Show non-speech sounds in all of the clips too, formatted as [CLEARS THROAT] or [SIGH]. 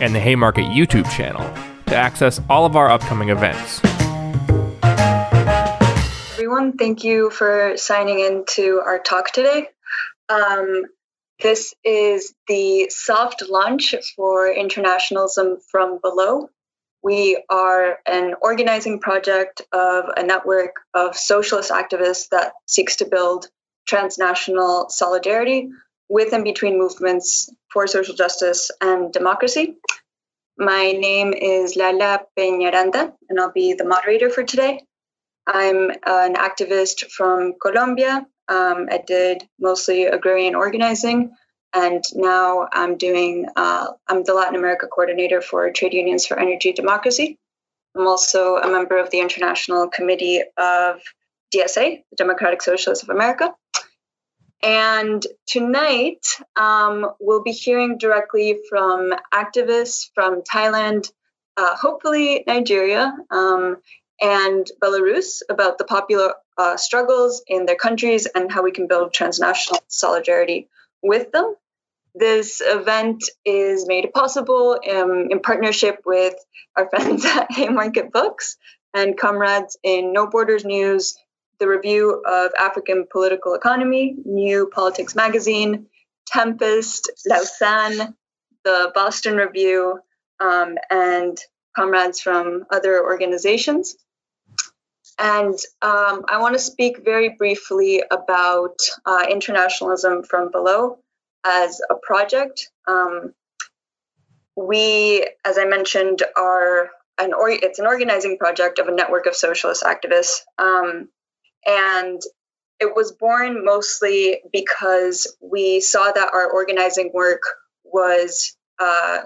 and the Haymarket YouTube channel to access all of our upcoming events everyone. Thank you for signing in to our talk today. Um, this is the soft launch for Internationalism from Below. We are an organizing project of a network of socialist activists that seeks to build transnational solidarity with and between movements for social justice and democracy. My name is Lala Peñaranda, and I'll be the moderator for today. I'm an activist from Colombia. Um, I did mostly agrarian organizing, and now I'm doing. Uh, I'm the Latin America coordinator for Trade Unions for Energy Democracy. I'm also a member of the International Committee of DSA, the Democratic Socialists of America. And tonight, um, we'll be hearing directly from activists from Thailand, uh, hopefully Nigeria, um, and Belarus about the popular uh, struggles in their countries and how we can build transnational solidarity with them. This event is made possible um, in partnership with our friends [LAUGHS] at Haymarket Books and comrades in No Borders News, the review of African political economy, New Politics Magazine, Tempest, Lausan, the Boston Review, um, and comrades from other organizations. And um, I want to speak very briefly about uh, internationalism from below as a project. Um, we, as I mentioned, are an or- it's an organizing project of a network of socialist activists, um, and it was born mostly because we saw that our organizing work was uh,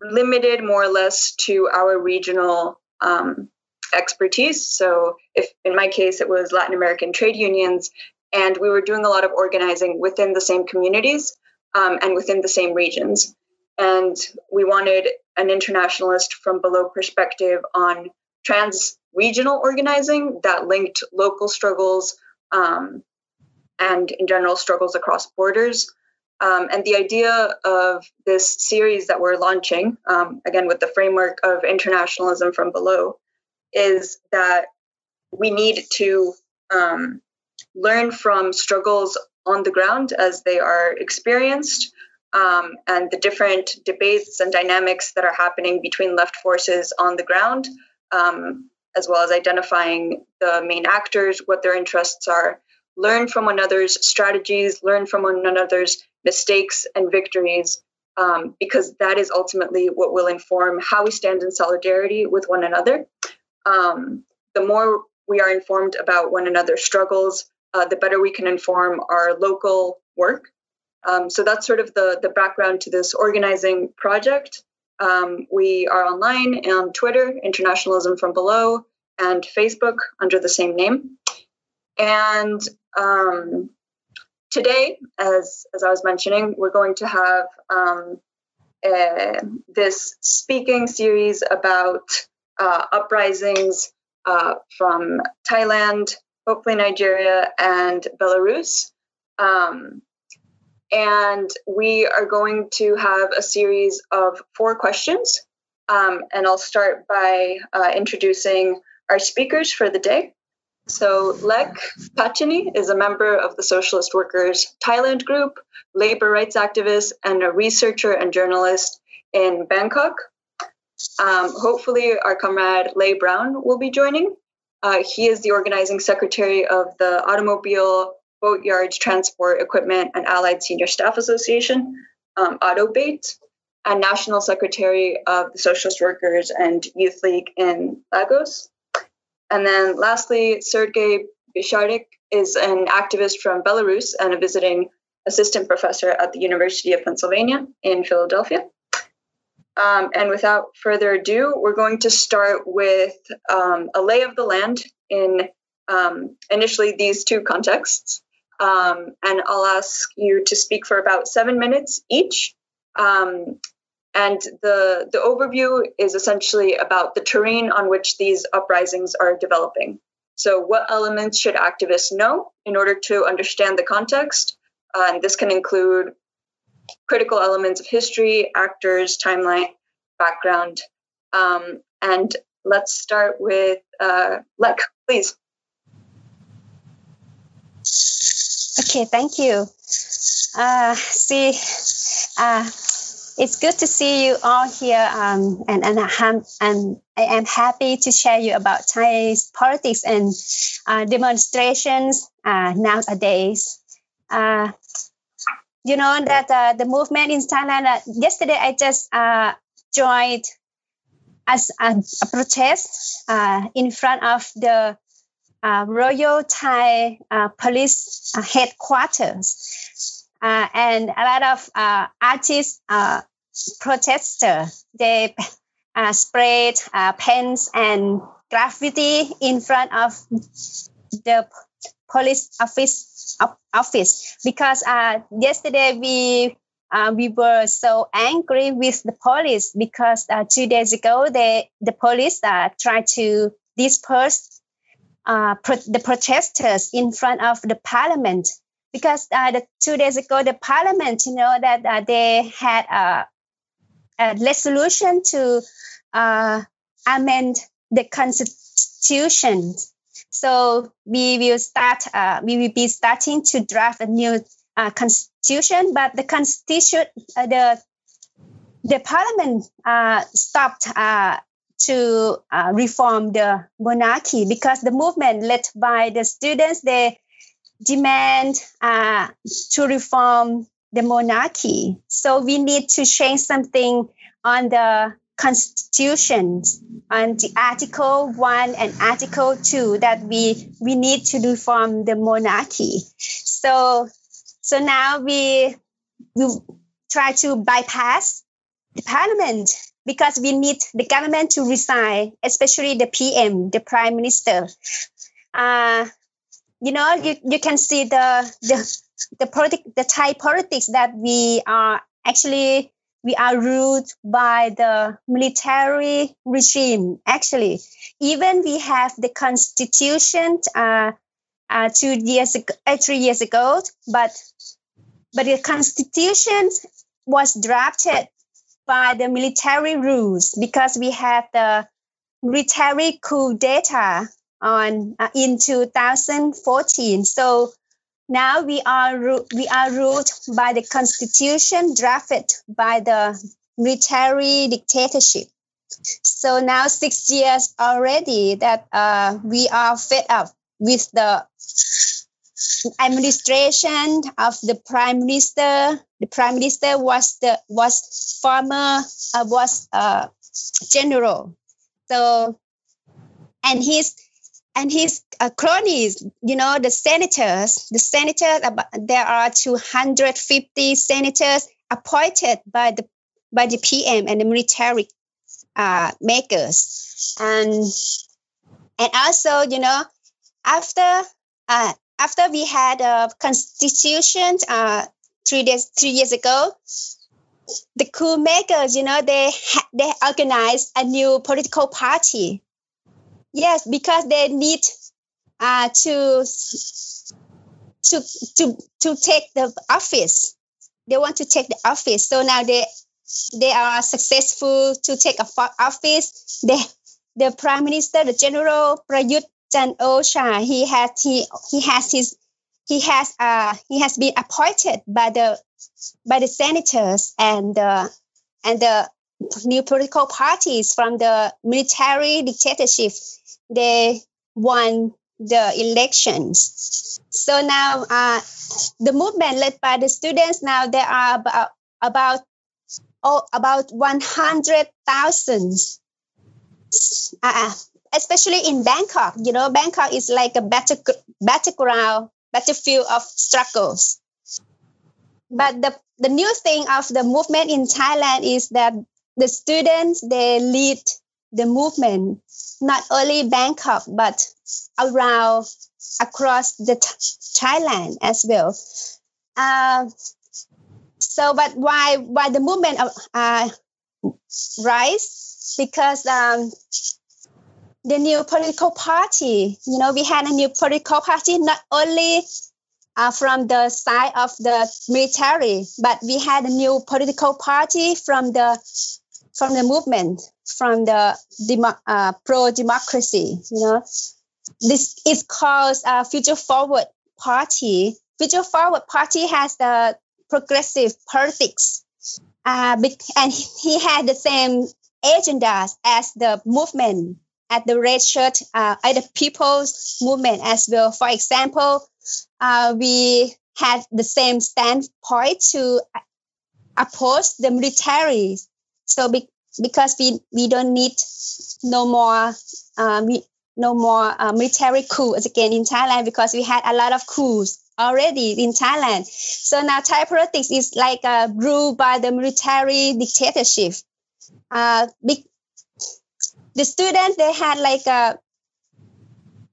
limited more or less to our regional um, expertise. So, if in my case it was Latin American trade unions, and we were doing a lot of organizing within the same communities um, and within the same regions. And we wanted an internationalist from below perspective on trans regional organizing that linked local struggles um, and, in general, struggles across borders. Um, and the idea of this series that we're launching, um, again, with the framework of internationalism from below, is that we need to um, learn from struggles on the ground as they are experienced um, and the different debates and dynamics that are happening between left forces on the ground, um, as well as identifying the main actors, what their interests are, learn from one another's strategies, learn from one another's mistakes and victories, um, because that is ultimately what will inform how we stand in solidarity with one another um, the more we are informed about one another's struggles, uh, the better we can inform our local work. Um, so that's sort of the, the background to this organizing project. Um, we are online on Twitter, Internationalism from Below, and Facebook under the same name. And um, today, as, as I was mentioning, we're going to have um, this speaking series about uh, uprisings uh, from Thailand, hopefully Nigeria, and Belarus. Um, and we are going to have a series of four questions. Um, and I'll start by uh, introducing our speakers for the day. So, Lek Pachani is a member of the Socialist Workers Thailand Group, labor rights activist, and a researcher and journalist in Bangkok. Um, hopefully, our comrade Lay Brown will be joining. Uh, he is the organizing secretary of the Automobile, Boatyards, Transport, Equipment, and Allied Senior Staff Association, um, AutoBate, and national secretary of the Socialist Workers and Youth League in Lagos. And then lastly, Sergei Bishardik is an activist from Belarus and a visiting assistant professor at the University of Pennsylvania in Philadelphia. Um, and without further ado, we're going to start with um, a lay of the land in um, initially these two contexts. Um, and I'll ask you to speak for about seven minutes each. Um, and the, the overview is essentially about the terrain on which these uprisings are developing. So, what elements should activists know in order to understand the context? Uh, and this can include critical elements of history, actors, timeline, background. Um, and let's start with uh, Lek, please. Okay, thank you. Uh, see, uh, it's good to see you all here, um, and and I'm, and I am happy to share you about Thai's politics and uh, demonstrations uh, nowadays. Uh, you know that uh, the movement in Thailand. Yesterday, I just uh, joined as a, a protest uh, in front of the uh, Royal Thai uh, Police headquarters, and a lot of artists, protesters, they sprayed pens and graffiti in front of the police office office. Because uh, yesterday we uh, we were so angry with the police because uh, two days ago they the police uh, tried to disperse uh, pro- the protesters in front of the parliament because uh, the two days ago the parliament you know that uh, they had a, a resolution to uh, amend the constitution so we will start. Uh, we will be starting to draft a new uh, constitution, but the constitution, uh, the the parliament uh, stopped uh, to uh, reform the monarchy because the movement led by the students they demand to reform the monarchy. So we need to change something on the constitution on the article 1 and article 2 that we we need to reform the monarchy so so now we we try to bypass the parliament because we need the government to resign especially the pm the prime minister uh, you know you, you can see the the the politic the thai politics that we are actually we are ruled by the military regime. Actually, even we have the constitution uh, uh, two years ago, uh, three years ago, but but the constitution was drafted by the military rules because we had the military coup d'etat on uh, in 2014. So now we are we are ruled by the constitution drafted by the military dictatorship. So now six years already that uh, we are fed up with the administration of the prime minister. The prime minister was the was former uh, was uh, general. So and his and his uh, cronies, you know, the senators, the senators, there are 250 senators appointed by the by the PM and the military uh, makers, and and also, you know, after uh, after we had a constitution uh, three days three years ago, the coup makers, you know, they they organized a new political party Yes, because they need uh, to to to to take the office. They want to take the office. So now they they are successful to take a office. The the prime minister, the general Prayut Chan-o-cha, he has he he has his he has uh he has been appointed by the by the senators and the and the new political parties from the military dictatorship they won the elections. So now uh, the movement led by the students now there are about about oh, about 100,000 uh, especially in Bangkok. You know, Bangkok is like a battle, battleground, battlefield of struggles. But the, the new thing of the movement in Thailand is that the students they lead the movement not only Bangkok but around across the Thailand as well. Uh, so, but why why the movement uh, rise? Because um, the new political party, you know, we had a new political party not only uh, from the side of the military, but we had a new political party from the from the movement, from the demo, uh, pro democracy. You know, this is called uh, Future Forward Party. Future Forward Party has the progressive politics, uh, and he had the same agendas as the movement at the red shirt uh, at the people's movement as well. For example, uh, we had the same standpoint to oppose the military. So be, because we, we don't need no more um, no more uh, military coups again in Thailand because we had a lot of coups already in Thailand. So now Thai politics is like uh, ruled by the military dictatorship. Uh, big, the students they had like a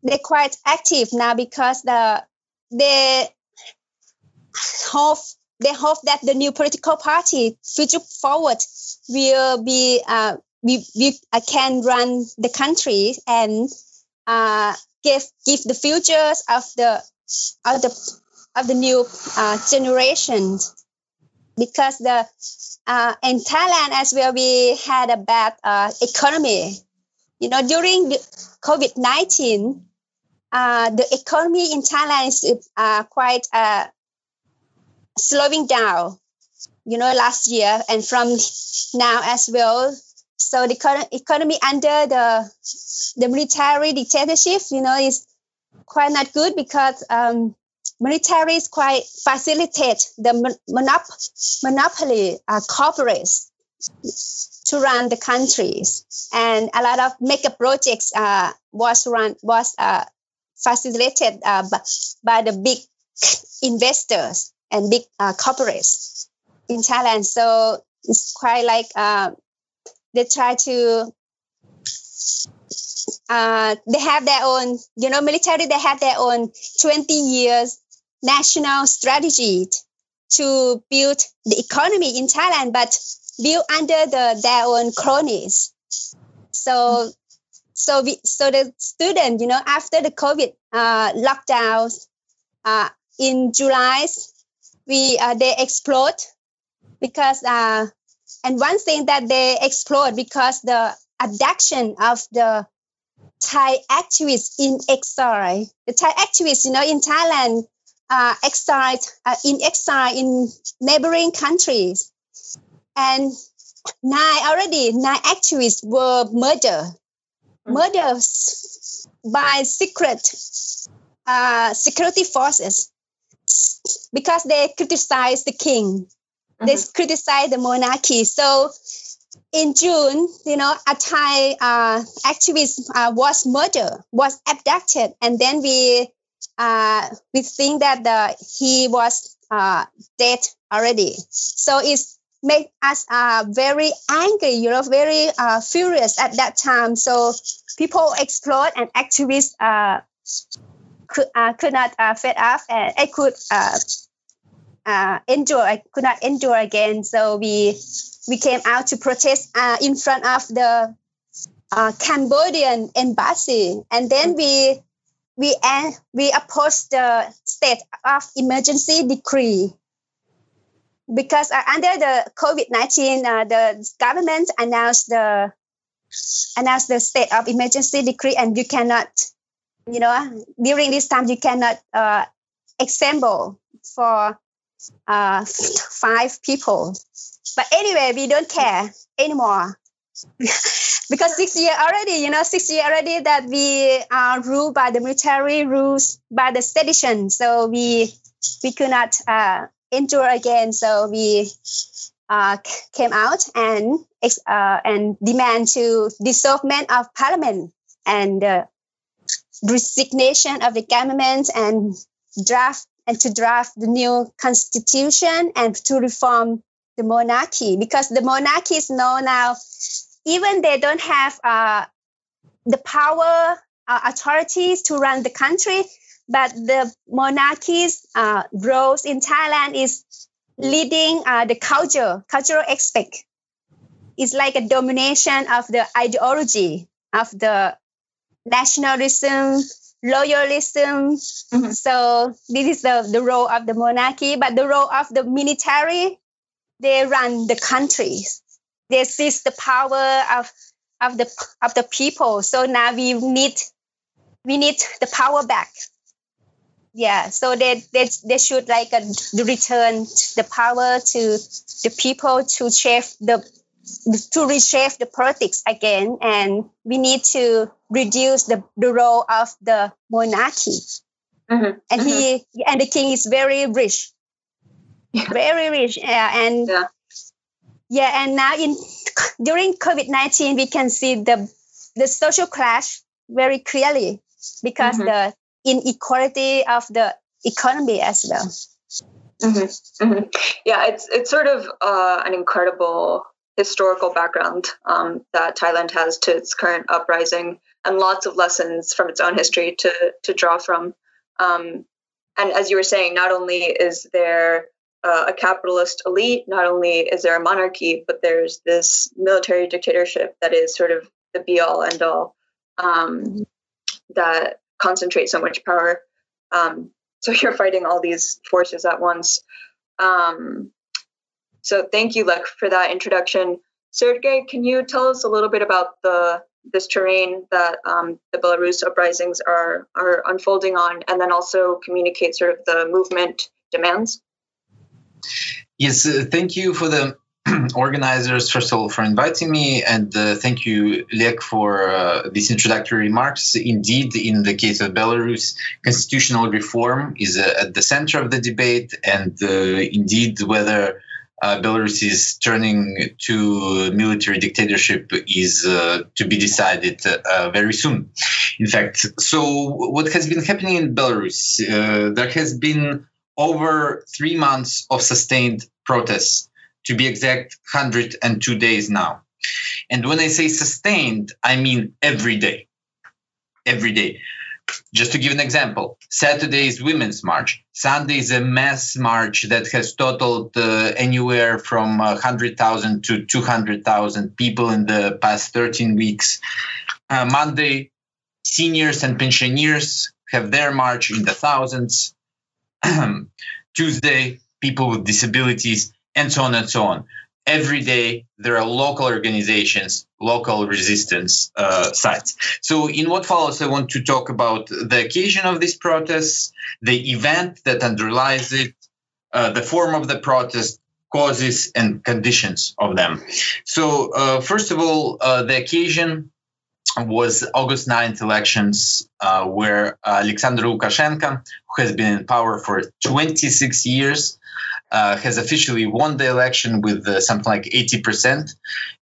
they're quite active now because the they hope they hope that the new political party future forward will be uh, we, we uh, can run the country and uh, give give the futures of the of the of the new uh, generation because the uh, in Thailand as well we had a bad uh, economy you know during the COVID nineteen uh, the economy in Thailand is uh, quite uh, slowing down. You know, last year and from now as well. So the economy under the the military dictatorship, you know, is quite not good because um, military is quite facilitate the monop- monopoly uh, corporates to run the countries, and a lot of mega projects uh, was run was uh, facilitated uh, by the big investors and big uh, corporates in Thailand. So it's quite like uh, they try to. Uh, they have their own, you know, military. They have their own 20 years national strategy to build the economy in Thailand, but built under the their own cronies. So so we so the student you know after the covid uh, lockdowns uh, in july we uh, they explode because uh, and one thing that they explode because the abduction of the Thai activists in exile. The Thai activists, you know, in Thailand, uh, exiled uh, in exile in neighboring countries, and nine already nine activists were murdered murders by secret uh, security forces because they criticize the king. Mm-hmm. They criticize the monarchy. So in June, you know, a Thai uh, activist uh, was murdered, was abducted, and then we uh, we think that the, he was uh, dead already. So it's made us uh, very angry, you know, very uh, furious at that time. So people explode and activists uh, could, uh, could not uh, fed off and I could uh, uh, endure, I could not endure again. So we we came out to protest uh, in front of the uh, Cambodian embassy, and then we we uh, we opposed the state of emergency decree because uh, under the COVID nineteen, uh, the government announced the announced the state of emergency decree, and you cannot, you know, during this time you cannot uh, assemble for uh, five people. But anyway, we don't care anymore. [LAUGHS] because six year already, you know, six year already that we are ruled by the military rules by the sedition. So we we could not uh, endure again. So we uh, came out and uh, and demand to dissolvement of parliament and uh, resignation of the government and draft and to draft the new constitution and to reform the monarchy because the monarchies know now, even they don't have uh, the power uh, authorities to run the country, but the monarchies uh, roles in Thailand is leading uh, the culture, cultural aspect. It's like a domination of the ideology of the nationalism, loyalism. Mm-hmm. So this is the, the role of the monarchy, but the role of the military, they run the countries. They seize the power of of the of the people. So now we need we need the power back. Yeah, so they they, they should like uh, return the power to the people to shape the to reshape the politics again, and we need to reduce the, the role of the monarchy. Mm-hmm. And mm-hmm. he and the king is very rich, yeah. very rich, uh, and yeah. yeah, and now in during COVID nineteen, we can see the the social clash very clearly because mm-hmm. the inequality of the economy as well. Mm-hmm. Mm-hmm. Yeah, it's it's sort of uh, an incredible historical background um, that Thailand has to its current uprising, and lots of lessons from its own history to to draw from. Um, and as you were saying, not only is there uh, a capitalist elite, not only is there a monarchy, but there's this military dictatorship that is sort of the be all end all um, that concentrates so much power. Um, so [LAUGHS] you're fighting all these forces at once. Um, so thank you, Lek, for that introduction. Sergey, can you tell us a little bit about the this terrain that um, the Belarus uprisings are are unfolding on, and then also communicate sort of the movement demands? Yes, uh, thank you for the [CLEARS THROAT] organizers, first of all, for inviting me, and uh, thank you, Lek, for uh, these introductory remarks. Indeed, in the case of Belarus, constitutional reform is uh, at the center of the debate, and uh, indeed, whether uh, Belarus is turning to military dictatorship is uh, to be decided very soon. In fact, so what has been happening in Belarus? There has been over three months of sustained protests, to be exact, 102 days now. And when I say sustained, I mean every day. Every day. Just to give an example, Saturday is Women's March. Sunday is a mass march that has totaled uh, anywhere from 100,000 to 200,000 people in the past 13 weeks. Uh, Monday, seniors and pensioners have their march in the thousands. [CLEARS THROAT] Tuesday, people with disabilities, and so on and so on. Every day there are local organizations local resistance uh, sites. So in what follows i want to talk about the occasion of these protests the event that underlies it uh, the form of the protest causes and conditions of them. So uh, first of all uh, the occasion was August 9th elections, uh, where Alexander Lukashenko, who has been in power for 26 years, uh, has officially won the election with uh, something like 80%.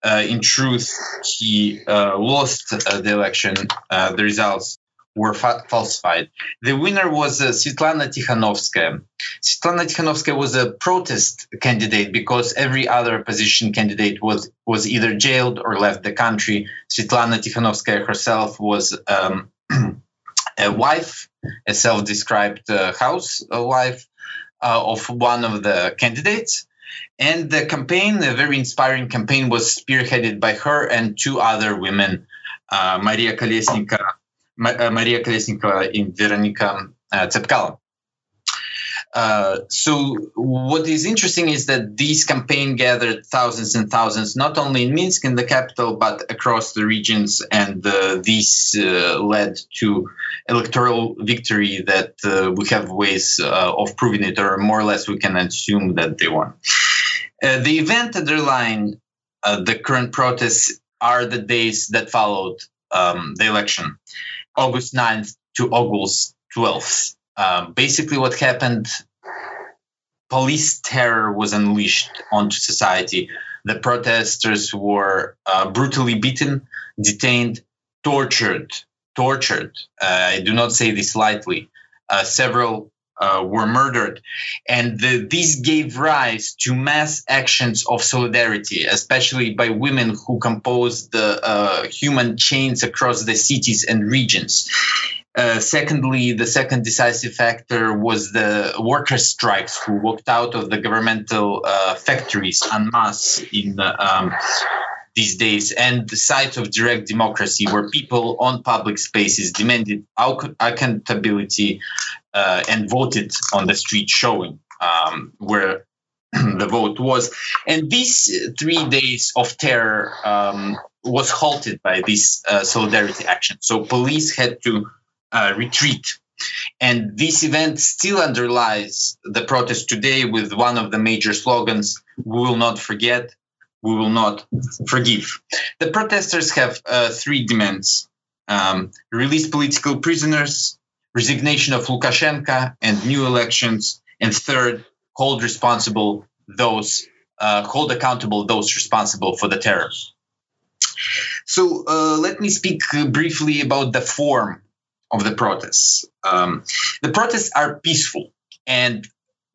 Uh, in truth, he uh, lost uh, the election. Uh, the results were fa- falsified. The winner was Svetlana Tikhanovskaya. Svetlana Tikhanovskaya was a protest candidate because every other opposition candidate was, was either jailed or left the country. Svetlana Tikhanovskaya herself was um, [CLEARS THROAT] a wife, a self described housewife of one of the candidates. And the campaign, a very inspiring campaign, was spearheaded by her and two other women, uh, Maria Kolesnikova, uh, Maria Kolesnikova and Veronika uh. Uh, so what is interesting is that this campaign gathered thousands and thousands, not only in Minsk, in the capital, but across the regions, and uh, this uh, led to electoral victory that uh, we have ways uh, of proving it, or more or less we can assume that they won. the event underlying the current protests are the days that followed um, the election, August 9th to August 12th. Um, basically, what happened police terror was unleashed onto society. The protesters were uh, brutally beaten, detained, tortured, tortured. Uh, I do not say this lightly. Uh, several uh, were murdered. And the, this gave rise to mass actions of solidarity, especially by women who composed the uh, human chains across the cities and regions. Uh, secondly, the second decisive factor was the workers' strikes who walked out of the governmental uh, factories en masse in um, these days, and the sites of direct democracy where people on public spaces demanded accountability uh, and voted on the street showing um, where [CLEARS THROAT] the vote was. And these three days of terror um, was halted by this uh, solidarity action. So police had to uh, retreat. And this event still underlies the protest today with one of the major slogans We will not forget, we will not forgive. The protesters have uh, three demands um, release political prisoners, resignation of Lukashenko, and new elections. And third, hold responsible those, uh, hold accountable those responsible for the terror. So uh, let me speak briefly about the form of the protests. Um, the protests are peaceful and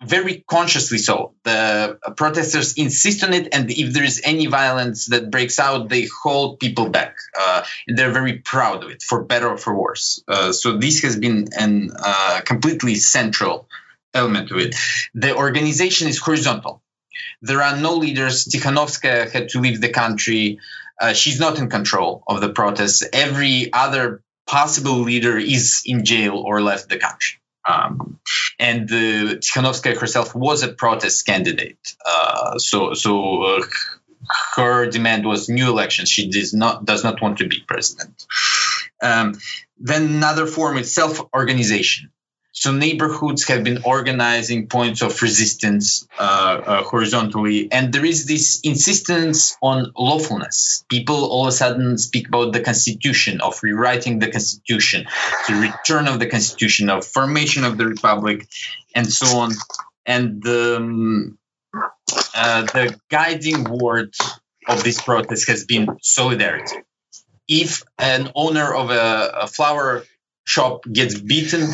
very consciously so. The protesters insist on it, and if there is any violence that breaks out, they hold people back. Uh, they're very proud of it, for better or for worse. Uh, so this has been a uh, completely central element of it. The organization is horizontal. There are no leaders. Tikhanovskaya had to leave the country. Uh, she's not in control of the protests. Every other possible leader is in jail or left the country. Um, and uh, Tikhanovskaya herself was a protest candidate. Uh, so, so uh, her demand was new elections. She does not does not want to be president. Um, then another form is self-organization. So neighborhoods have been organizing points of resistance uh, uh, horizontally, and there is this insistence on lawfulness. People all of a sudden speak about the constitution, of rewriting the constitution, the return of the constitution, of formation of the republic, and so on. And um, uh, the guiding word of this protest has been solidarity. If an owner of a, a flower shop gets beaten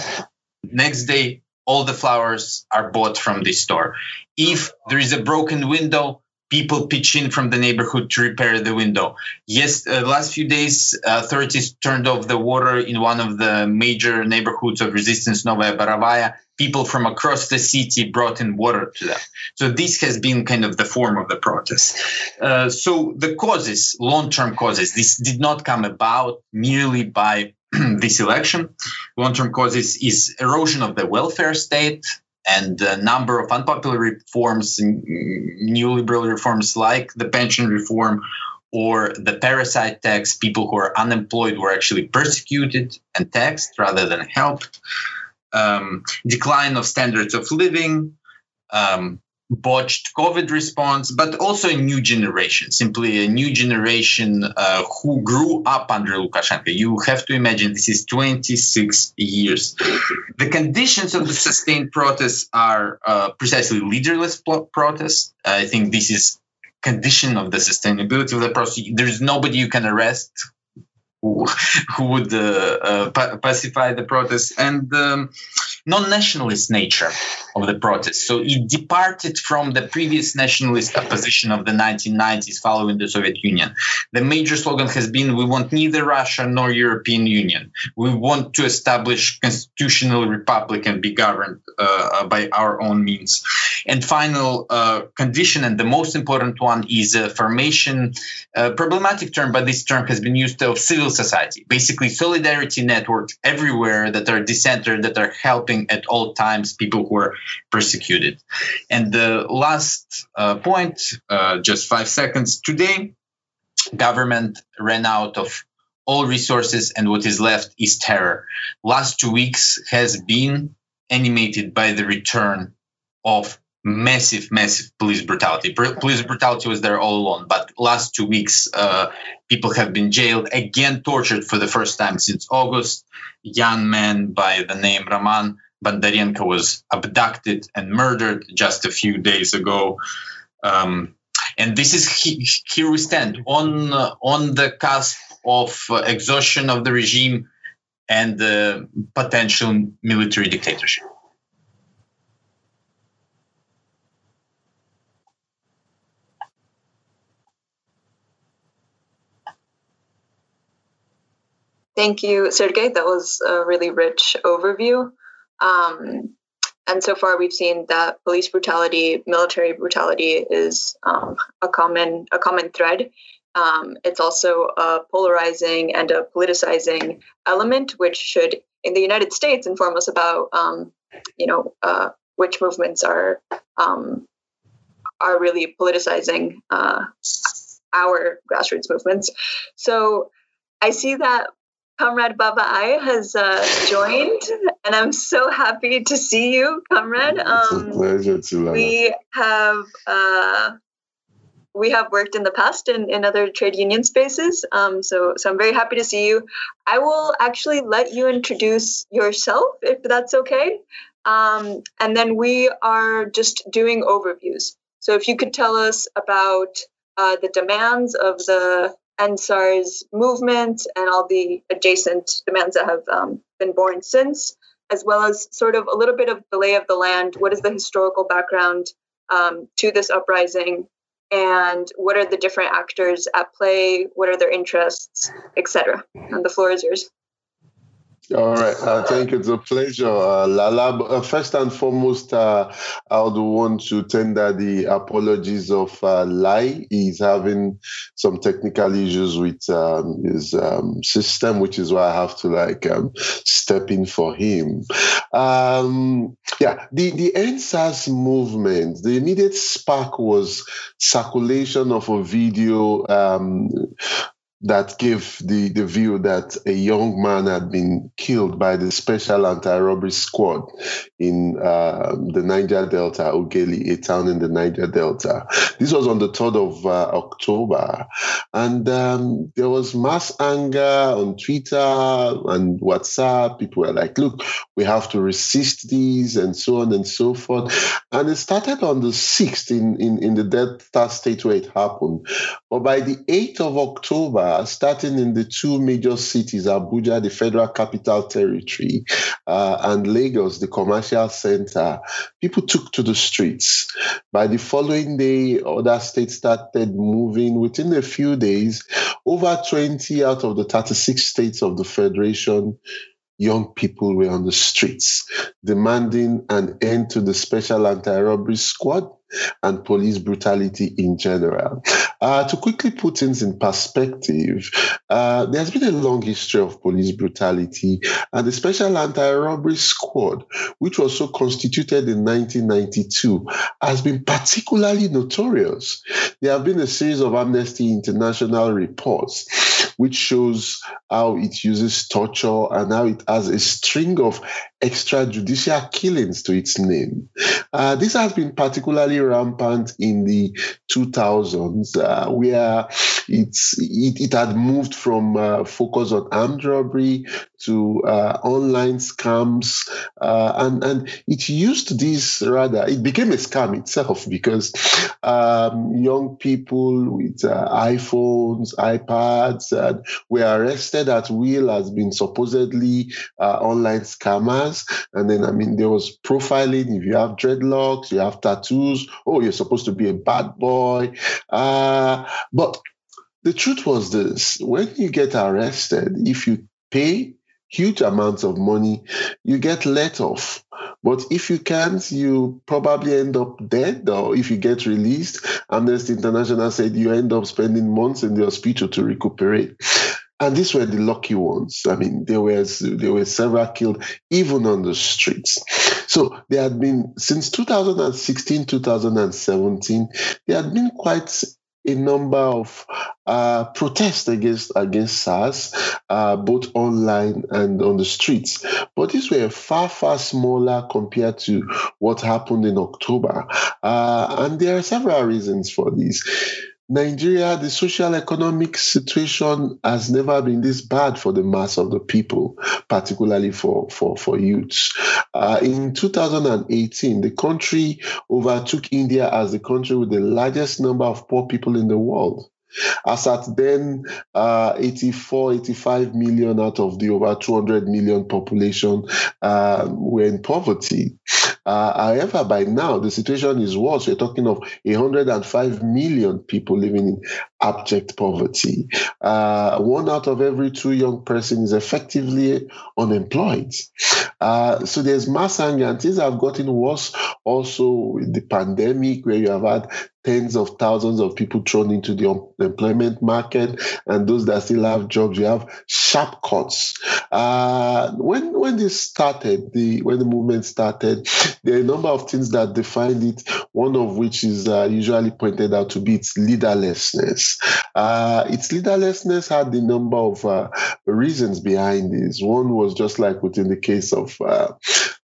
next day all the flowers are bought from this store. If there is a broken window people pitch in from the neighborhood to repair the window. Yes uh, last few days authorities turned off the water in one of the major neighborhoods of resistance novaya Baravaya. people from across the city brought in water to them so this has been kind of the form of the protest. Uh, so the causes long-term causes this did not come about merely by [CLEARS THROAT] this election. Long-term causes is erosion of the welfare state and a number of unpopular reforms, new liberal reforms like the pension reform or the parasite tax. People who are unemployed were actually persecuted and taxed rather than helped. Um, decline of standards of living, um, botched COVID response, but also a new generation, simply a new generation uh, who grew up under Lukashenko. You have to imagine this is 26 years. The conditions of the sustained protests are uh, precisely leaderless protests. I think this is condition of the sustainability of the process. There is nobody you can arrest who, would uh, uh, pacify the protests and um, non-nationalist nature of the protest. So it departed from the previous nationalist opposition of the 1990s following the Soviet Union. The major slogan has been, we want neither Russia nor European Union. We want to establish constitutional republic and be governed uh, by our own means. And final uh, condition, and the most important one, is a formation, problematic term, but this term has been used of civil society, basically solidarity networks everywhere that are decentered, that are helping at all times people who are persecuted. And the last uh, point, uh, just five seconds. Today, government ran out of all resources, and what is left is terror. Last two weeks has been animated by the return of massive, massive police brutality. Police brutality was there all along, but last two weeks, uh, people have been jailed, again tortured for the first time since August. Young man by the name Raman Bondarenko was abducted and murdered just a few days ago. Um, and this is here we stand on uh, on the cusp of uh, exhaustion of the regime and the potential military dictatorship. Thank you, Sergey. That was a really rich overview. Um, and so far, we've seen that police brutality, military brutality, is um, a common a common thread. Um, it's also a polarizing and a politicizing element, which should, in the United States, inform us about, um, you know, uh, which movements are um, are really politicizing uh, our grassroots movements. So I see that Comrade Baba Aye has uh, joined, and I'm so happy to see you, Comrade. Um, it's a pleasure to We have uh, we have worked in the past in, in other trade union spaces, um, so so I'm very happy to see you. I will actually let you introduce yourself, if that's okay, um, and then we are just doing overviews. So if you could tell us about uh, the demands of the EndSARS movement and all the adjacent demands that have um, been born since, as well as sort of a little bit of the lay of the land. What is the historical background um, to this uprising? And what are the different actors at play? What are their interests, etc. And the floor is yours. All right. Uh, thank you. It's a pleasure, uh, Lala. Uh, first and foremost, uh, I would want to tender the apologies of uh, Lai. He's having some technical issues with um, his um, system, which is why I have to like um, step in for him. Um, yeah, the the EndSARS movement. The immediate spark was circulation of a video um, that give the, the view that a young man had been killed by the special anti-robbery squad in uh, the Niger Delta, Ughelli, a town in the Niger Delta. This was on the 3rd of uh, October. And um, there was mass anger on Twitter and WhatsApp. People were like, look, we have to resist these and so on and so forth. And it started on the 6th in, in, in the Delta state where it happened. But by the 8th of October, starting in the two major cities, Abuja, the Federal Capital Territory, uh, and Lagos, the commercial center, people took to the streets. By the following day, other states started moving. Within a few days, over 20 out of the 36 states of the Federation young people were on the streets demanding an end to the special anti robbery squad and police brutality in general. Uh, to quickly put things in perspective, uh, there's been a long history of police brutality, and the Special Anti Robbery Squad, which was so constituted in 1992, has been particularly notorious. There have been a series of Amnesty International reports which shows how it uses torture and how it has a string of extrajudicial killings to its name. Uh, this has been particularly rampant in the 2000s, uh, where it's, it, it, had moved from uh, focus on armed robbery to uh, online scams, uh, and and it used this rather. It became a scam itself because um, young people with uh, iPhones, iPads, were arrested at will as being supposedly online scammers and then, I mean, there was profiling. If you have dreadlocks, you have tattoos, oh, you're supposed to be a bad boy. Uh, but the truth was this when you get arrested, if you pay huge amounts of money, you get let off. But if you can't, you probably end up dead, or if you get released, Amnesty International said you end up spending months in the hospital to recuperate. And these were the lucky ones. I mean, there was there were several killed even on the streets. So there had been since 2016, 2017, there had been quite a number of uh, protests against against SARS, uh, both online and on the streets. But these were far far smaller compared to what happened in October, uh, and there are several reasons for this. Nigeria, the social economic situation has never been this bad for the mass of the people, particularly for, for, for youths. Uh, in 2018, the country overtook India as the country with the largest number of poor people in the world. As at then, uh, 84, 85 million out of the over 200 million population uh, were in poverty. Uh, however, by now, the situation is worse. We're talking of 105 million people living in abject poverty. Uh, one out of every two young person is effectively unemployed. Uh, so there's mass anger, and things have gotten worse also with the pandemic, where you have had tens of thousands of people thrown into the employment market, and those that still have jobs, you have sharp cuts. Uh, when when this started, the when the movement started, there are a number of things that defined it. One of which is uh, usually pointed out to be its leaderlessness. Uh, its leaderlessness had a number of uh, reasons behind this. One was just like within the case of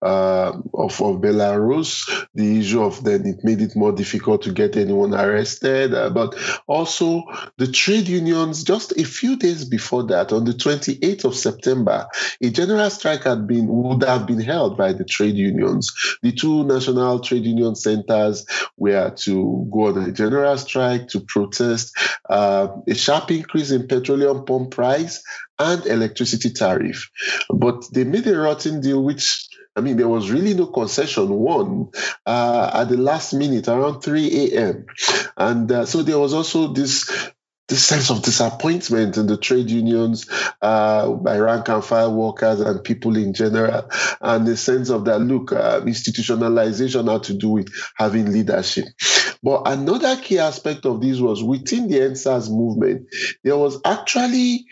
uh, of, of Belarus, the issue of then it made it more difficult to get anyone arrested. Uh, but also the trade unions, just a few days before that, on the 28th of September, a general strike had been would have been held by the trade unions. The two national trade union centers were to go on a general strike to protest uh, a sharp increase in petroleum pump price and electricity tariff. But they made a rotten deal which I mean, there was really no concession won uh, at the last minute around 3 a.m. And uh, so there was also this this sense of disappointment in the trade unions uh, by rank and file workers and people in general, and the sense of that look, uh, institutionalization had to do with having leadership. But another key aspect of this was within the EndSARS movement, there was actually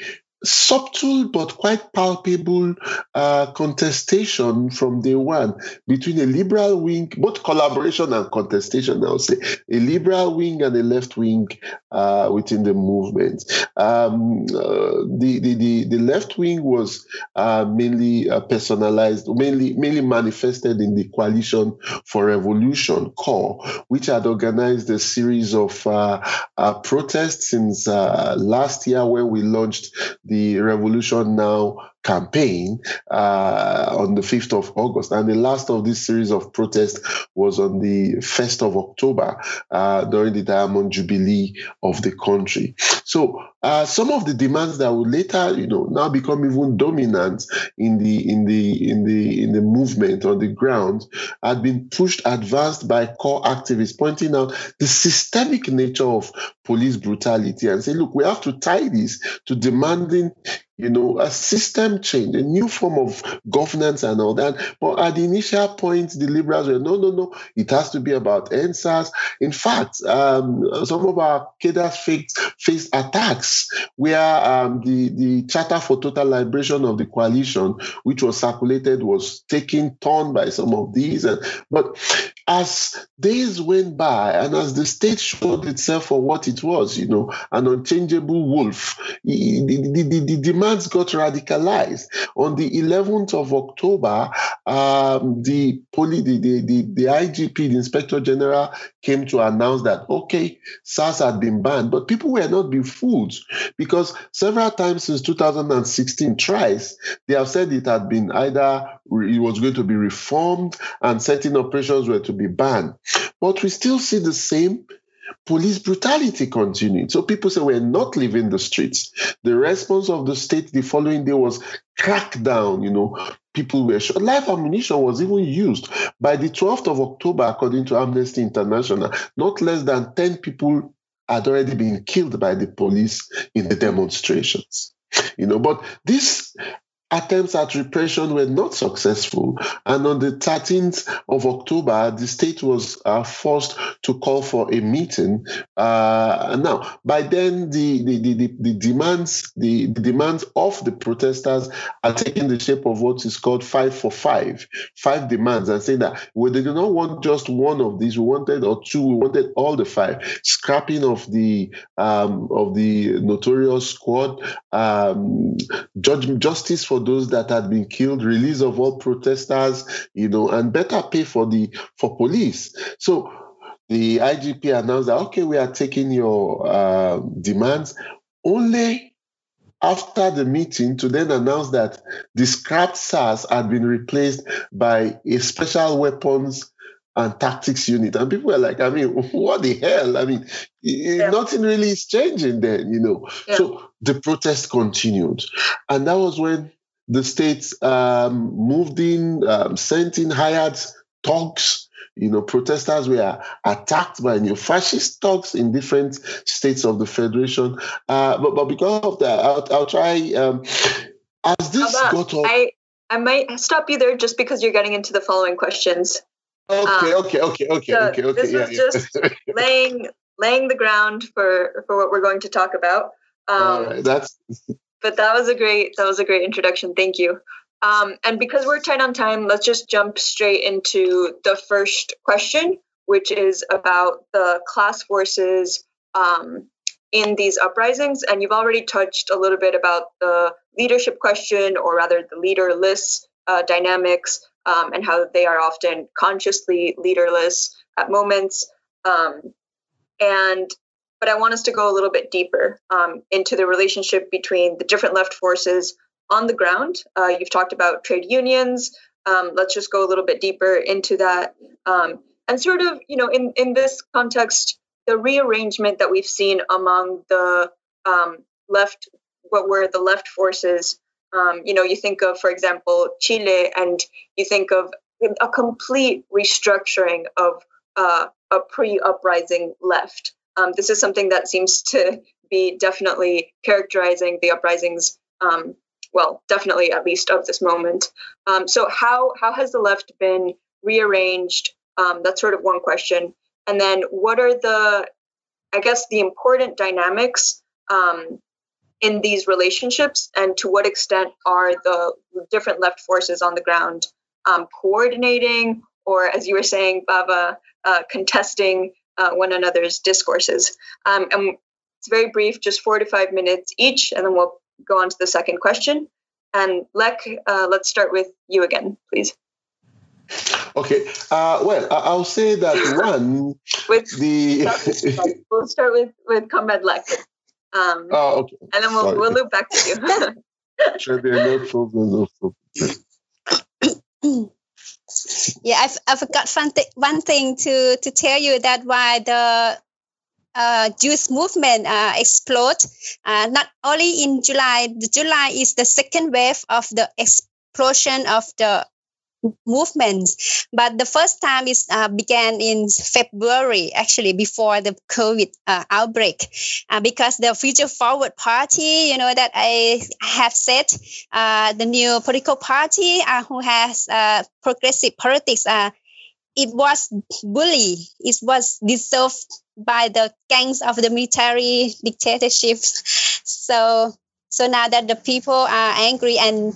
subtle but quite palpable uh, contestation from day one between a liberal wing, both collaboration and contestation, I would say, a liberal wing and a left wing uh, within the movement. Um, uh, the, the, the, the, left wing was uh, mainly uh, personalized, mainly, mainly manifested in the Coalition for Revolution CORE, which had organized a series of uh, protests since last year when we launched the the Revolution Now campaign uh, on the 5th of August. And the last of this series of protests was on the 1st of October uh, during the Diamond Jubilee of the country. So uh, some of the demands that would later, you know, now become even dominant in the in the in the in the movement on the ground had been pushed advanced by CORE activists, pointing out the systemic nature of police brutality and say, look, we have to tie this to demanding you know, a system change, a new form of governance and all that. But at the initial point, the liberals were, no, no, no, it has to be about answers. In fact, um, some of our cadres faced, faced attacks where um, the, the Charter for Total Liberation of the Coalition, which was circulated, was taken torn by some of these. But as days went by and as the state showed itself for what it was, you know, an unchangeable wolf, the, the, the, the demands got radicalized. On the 11th of October, um, the, poli- the, the, the, the IGP, the Inspector General, came to announce that, okay, SARS had been banned, but people were not being fooled because several times since 2016 tries, they have said it had been either it was going to be reformed and certain operations were to be banned. But we still see the same police brutality continuing. So people say we're not leaving the streets. The response of the state the following day was crackdown, you know, people were shot. Live ammunition was even used. By the 12th of October, according to Amnesty International, not less than 10 people had already been killed by the police in the demonstrations. You know, but this attempts at repression were not successful. And on the 13th of October, the state was uh, forced to call for a meeting. Uh, now, by then, the, the, the, the demands the, the, demands of the protesters are taking the shape of what is called five for five, five demands, and saying that well, they do not want just one of these. We wanted or two. We wanted all the five. Scrapping of the um, of the notorious squad, um, judge, justice for those that had been killed, release of all protesters, you know, and better pay for the for police. So the IGP announced that okay, we are taking your uh, demands only after the meeting to then announce that the scrapped SARS had been replaced by a special weapons and tactics unit. And people were like, I mean, [LAUGHS] what the hell? I mean, yeah. nothing really is changing then, you know. Yeah. So the protest continued. And that was when the states um, moved in, um, sent in, hired thugs. You know, protesters were attacked by neo-fascist thugs in different states of the federation. Uh, but but because of that, I'll, I'll try. Um, as this got up, I I might stop you there just because you're getting into the following questions. Okay, um, okay, okay, okay, so okay, okay. This yeah, was yeah. just laying laying the ground for for what we're going to talk about. Um, [LAUGHS] All right, that's. But that was a great that was a great introduction. Thank you. Um, and because we're tight on time, let's just jump straight into the first question, which is about the class forces um, in these uprisings. And you've already touched a little bit about the leadership question, or rather the leaderless uh, dynamics um, and how they are often consciously leaderless at moments. Um, and but I want us to go a little bit deeper um, into the relationship between the different left forces on the ground. Uh, you've talked about trade unions. Um, let's just go a little bit deeper into that, um, and sort of, you know, in in this context, the rearrangement that we've seen among the um, left, what were the left forces um, you know, you think of, for example, Chile, and you think of a complete restructuring of uh, a pre-uprising left. Um, this is something that seems to be definitely characterizing the uprisings. Um, well, definitely at least of this moment. Um, so, how how has the left been rearranged? Um, that's sort of one question. And then, what are the, I guess, the important dynamics um, in these relationships and to what extent are the different left forces on the ground um, coordinating or as you were saying baba uh, contesting uh, one another's discourses um, and it's very brief just four to five minutes each and then we'll go on to the second question and lek uh, let's start with you again please Okay. Uh, well, I'll say that [LAUGHS] one. with the [LAUGHS] we'll start with with Comrade Lek. Um, oh, okay. And then we'll, Sorry. we'll loop back to you. [LAUGHS] sure, no no problem. [CLEARS THROAT] yeah, I, I forgot one, th- one thing to, to tell you that why the uh, Jewish movement uh, explode. Uh, not only in July, the July is the second wave of the explosion of the movements. But the first time is uh, began in February, actually before the COVID uh, outbreak, uh, because the Future Forward Party, you know that I have said, uh, the new political party uh, who has uh, progressive politics, it was bully. It was dissolved by the gangs of the military dictatorships. So, so now that the people are angry and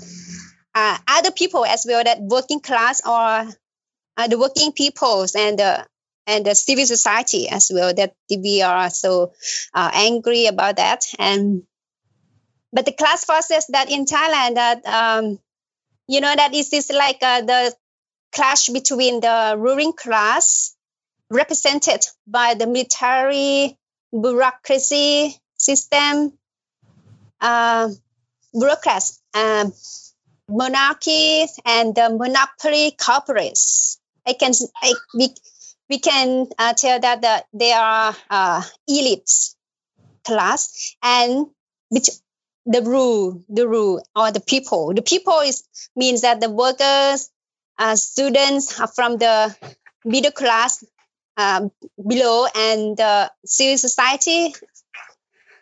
uh, other people as well that working class or uh, the working peoples and the and the civil society as well that we are so uh, angry about that. And but the class forces that in Thailand that um, you know that is this like uh, the clash between the ruling class represented by the military bureaucracy system uh, bureaucrats um, monarchies and the monopoly corporates. I can I, we, we can uh, tell that the, they are uh, elites class and which the rule the rule or the people the people is means that the workers uh, students are from the middle class um, below and the civil society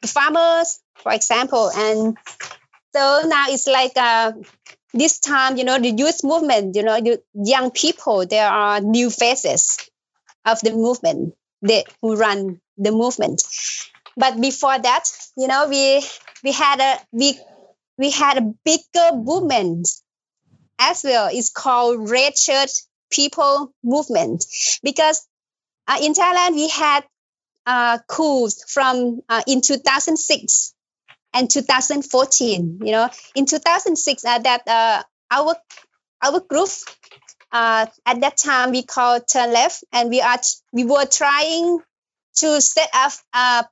the farmers for example and so now it's like uh, this time, you know, the youth movement, you know, the young people, there are new faces of the movement they, who run the movement. But before that, you know, we we had a we we had a bigger movement as well. It's called Red Shirt People Movement because uh, in Thailand we had uh, coups from uh, in 2006 and 2014 you know. In 2006 uh, that uh, our our group uh, at that time we called turn left and we are we were trying to set up a,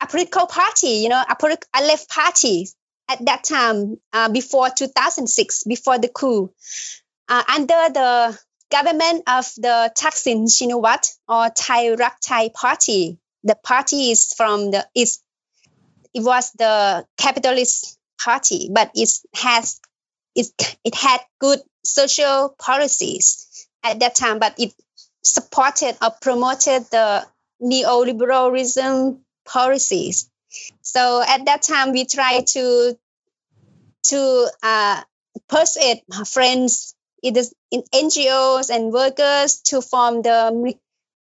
a political party you know a, politi- a left party at that time uh, before 2006 before the coup. Uh, under the government of the Thaksin Shinawatra or Thai Rak Thai party. The party is from the is it was the capitalist party, but it has it it had good social policies at that time, but it supported or promoted the neoliberalism policies. So at that time, we tried to to uh, persuade friends, either in NGOs and workers, to form the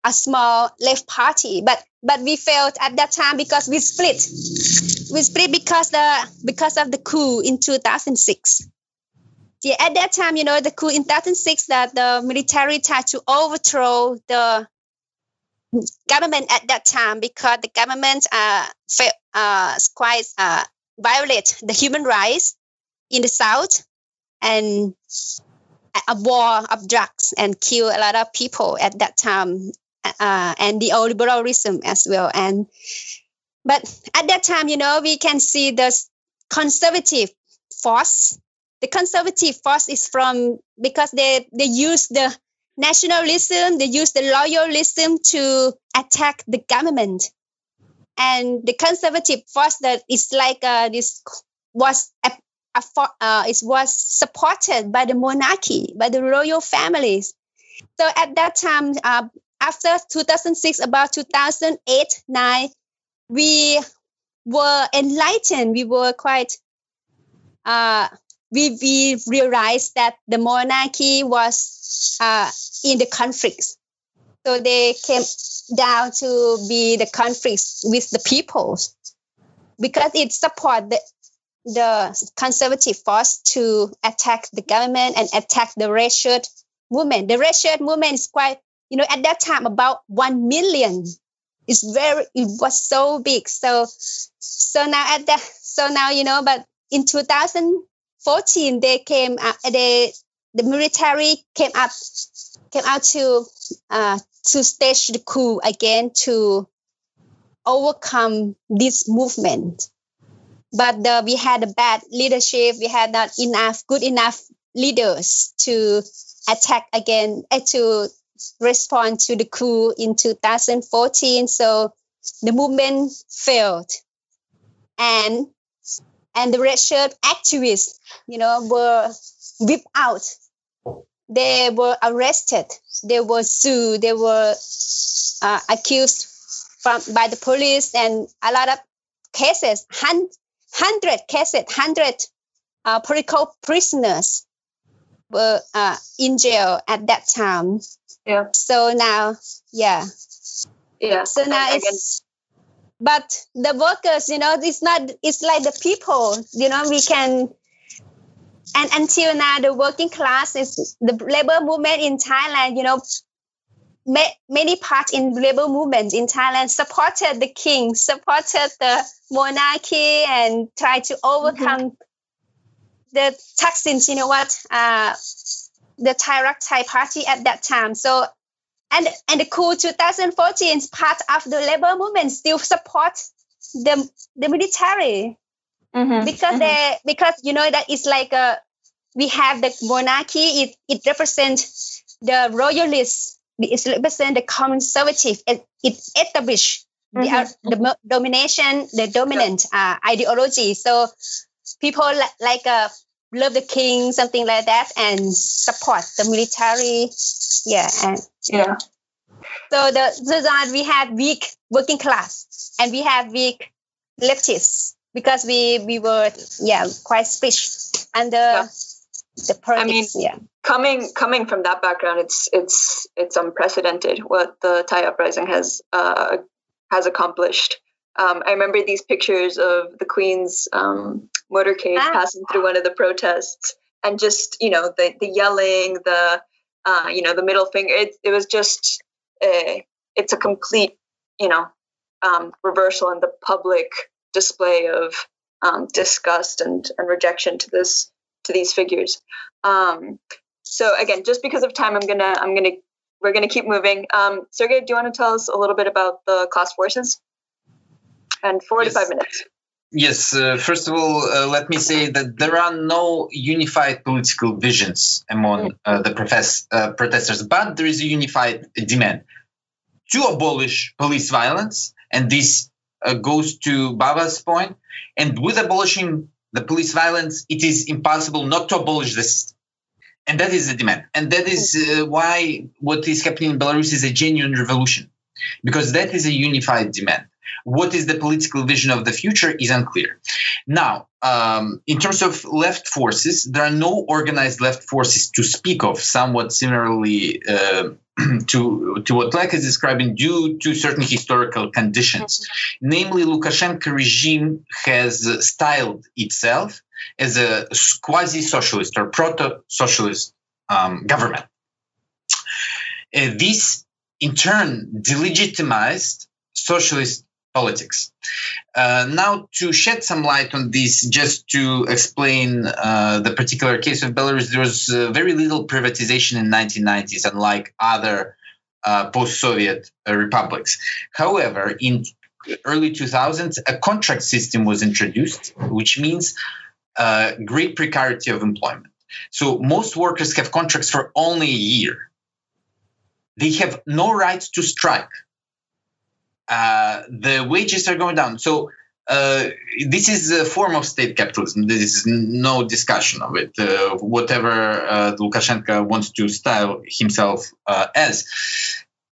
a small left party. But but we failed at that time because we split. We split because the because of the coup in 2006. Yeah, at that time, you know, the coup in 2006 that the military tried to overthrow the government at that time because the government uh, uh quite uh, violate the human rights in the south and a war of drugs and kill a lot of people at that time uh, and the liberalism as well. And but at that time you know we can see the conservative force. The conservative force is from because they they use the nationalism they use the loyalism to attack the government. And the conservative force that is like uh, this was a, a uh, it was supported by the monarchy by the royal families. So at that time uh, after 2006 about 2008 9 we were enlightened we were quite uh, we, we realized that the monarchy was uh, in the conflicts so they came down to be the conflicts with the people because it support the, the conservative force to attack the government and attack the red shirt movement. The red shirt movement is quite, you know, at that time about one million. It's very, it was so big. So, so now at that, so now you know, but in 2014 they came, uh, they the military came up, came out to uh, to stage the coup again to overcome this movement. But the, we had a bad leadership. We had not enough good enough leaders to attack again uh, to respond to the coup in 2014 so the movement failed. And and the red shirt activists you know were whipped out. They were arrested. They were sued. They were uh, accused from by the police and a lot of cases hundred cases hundred uh, political prisoners were uh, in jail at that time. Yeah. So now, yeah. Yeah. So now it's, but the workers, you know, it's not, it's like the people, you know, we can, and until now, the working class is the labor movement in Thailand, you know, many parts in labor movement in Thailand supported the king, supported the monarchy, and tried to overcome mm-hmm the Thaksins, you know what, uh, the Thai Rak Thai party at that time. So, and and the coup 2014 is part of the labor movement still support the the military mm-hmm. because mm-hmm. they because you know that it's like a we have the monarchy. It it represents the royalists. It represents the conservative. It, it established mm-hmm. the, the domination, the dominant uh, ideology. So people like uh, love the king, something like that, and support the military. Yeah, and yeah. So the so that we have weak working class and we have weak leftists because we we were yeah quite split and the yeah. the politics. I mean, yeah. Coming coming from that background, it's it's it's unprecedented what the Thai uprising has uh, has accomplished. Um, I remember these pictures of the Queen's um, motorcade ah. passing through one of the protests, and just you know the the yelling, the uh, you know the middle finger. It it was just a, it's a complete you know um, reversal in the public display of um, disgust and and rejection to this to these figures. Um, so again, just because of time, I'm gonna I'm gonna we're gonna keep moving. Um, Sergey, do you want to tell us a little bit about the class forces? and 45 yes. minutes. Yes, uh, first of all, uh, let me say that there are no unified political visions among uh, the profess- uh, protesters, but there is a unified demand to abolish police violence. And this uh, goes to Baba's point. And with abolishing the police violence, it is impossible not to abolish the system. and that is the demand and that is uh, why what is happening in belarus is a genuine revolution because that is a unified demand what is the political vision of the future is unclear now um, in terms of left forces there are no organized left forces to speak of somewhat similarly uh, [CLEARS THROAT] to, to what Lek is describing due to certain historical conditions. Mm-hmm. Namely, Lukashenko regime has styled itself as a quasi-socialist or proto-socialist um, government. Uh, this, in turn, delegitimized socialist politics. Uh, now, to shed some light on this, just to explain uh, the particular case of Belarus, there was uh, very little privatization in 1990s, unlike other uh, post-Soviet uh, republics. However, in early 2000s, a contract system was introduced, which means uh, great precarity of employment. So most workers have contracts for only a year. They have no right to strike. Uh, the wages are going down. So uh, this is a form of state capitalism. There is no discussion of it. Uh, whatever uh, Lukashenko wants to style himself uh, as.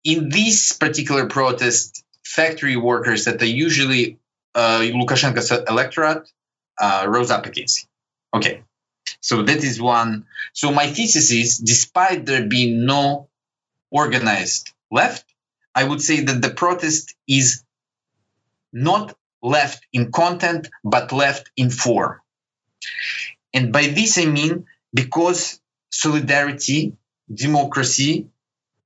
In this particular protest, factory workers that are usually Lukashenko's electorate rose up against Him. Okay, so that is one. So my thesis is, despite there being no organized left, I would say that the protest is not left in content, but left in form. And by this I mean because solidarity, democracy,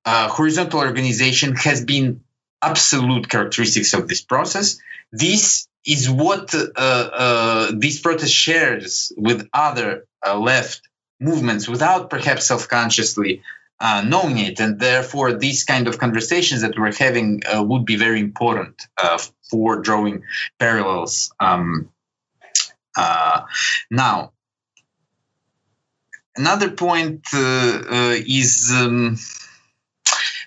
uh, horizontal organization has been absolute characteristics of this process. This is what uh, uh, this protest shares with other uh, left movements without perhaps self-consciously uh, knowing it, and therefore these kind of conversations that we're having uh, would be very important uh, for drawing parallels. Um, now, another point is. Um,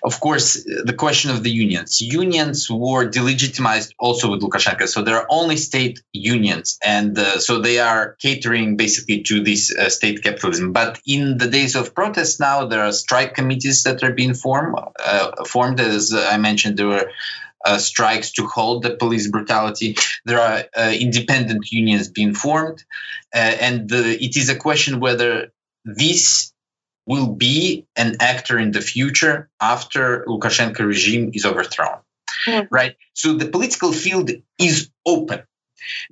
of course, the question of the unions. Unions were delegitimized also with Lukashenko. So there are only state unions. And uh, so they are catering basically to this uh, state capitalism. But in the days of protests now, there are strike committees that are being formed. Uh, formed as I mentioned, there were uh, strikes to hold the police brutality. There are uh, independent unions being formed, uh, and it is a question whether this will be an actor in the future after Lukashenko regime is overthrown. Yeah. Right? So the political field is open.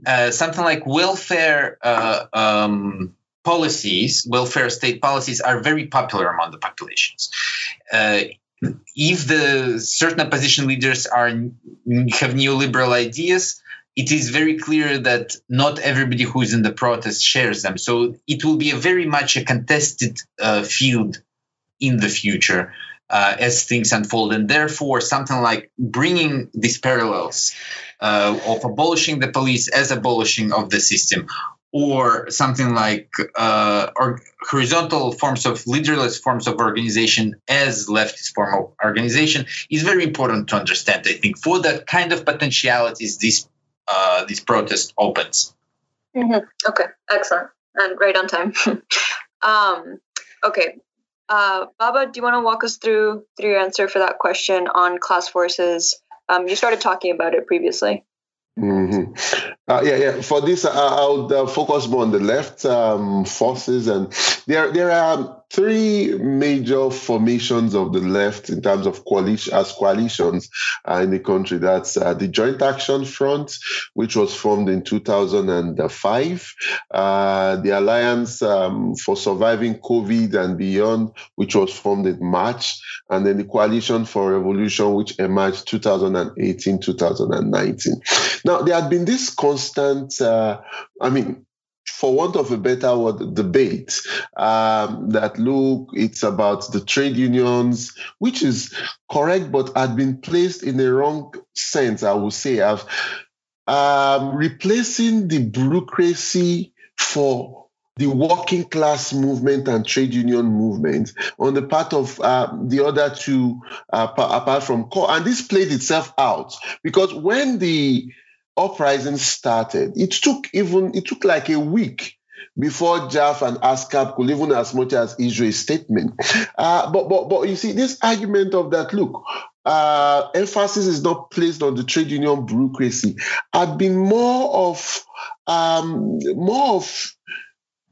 Uh, something like welfare uh, um, policies, welfare state policies, are very popular among the populations. Uh, if the certain opposition leaders are have neoliberal ideas, it is very clear that not everybody who is in the protest shares them. So it will be very much a contested uh, field in the future uh, as things unfold. And therefore, something like bringing these parallels uh, of abolishing the police as abolishing of the system, or something like uh, or horizontal forms of leaderless forms of organization as leftist form of organization is very important to understand. I think for that kind of potentialities this uh, this protest opens. Mm-hmm. Okay, excellent, and right on time. [LAUGHS] um, okay, uh, Baba, do you want to walk us through through your answer for that question on class forces? Um, you started talking about it previously. Mm-hmm. Uh, yeah, yeah. For this, uh, I would uh, focus more on the left um, forces, and there there are three major formations of the left in terms of coalition as coalitions uh, in the country. That's uh, the Joint Action Front, which was formed in 2005, uh, the Alliance um, for Surviving COVID and Beyond, which was formed in March, and then the Coalition for Revolution, which emerged 2018-2019. Now there had been this constant, uh, I mean for want of a better word, debate um, that look, it's about the trade unions, which is correct, but had been placed in the wrong sense, I would say, of um, replacing the bureaucracy for the working class movement and trade union movement on the part of uh, the other two, uh, apart from CORE. And this played itself out because when the uprising started, it took even it took like a week before JAF and ASCAB could even as much as issue a statement. Uh, but but but you see this argument of that look. Uh, emphasis is not placed on the trade union bureaucracy. Had been more of um, more of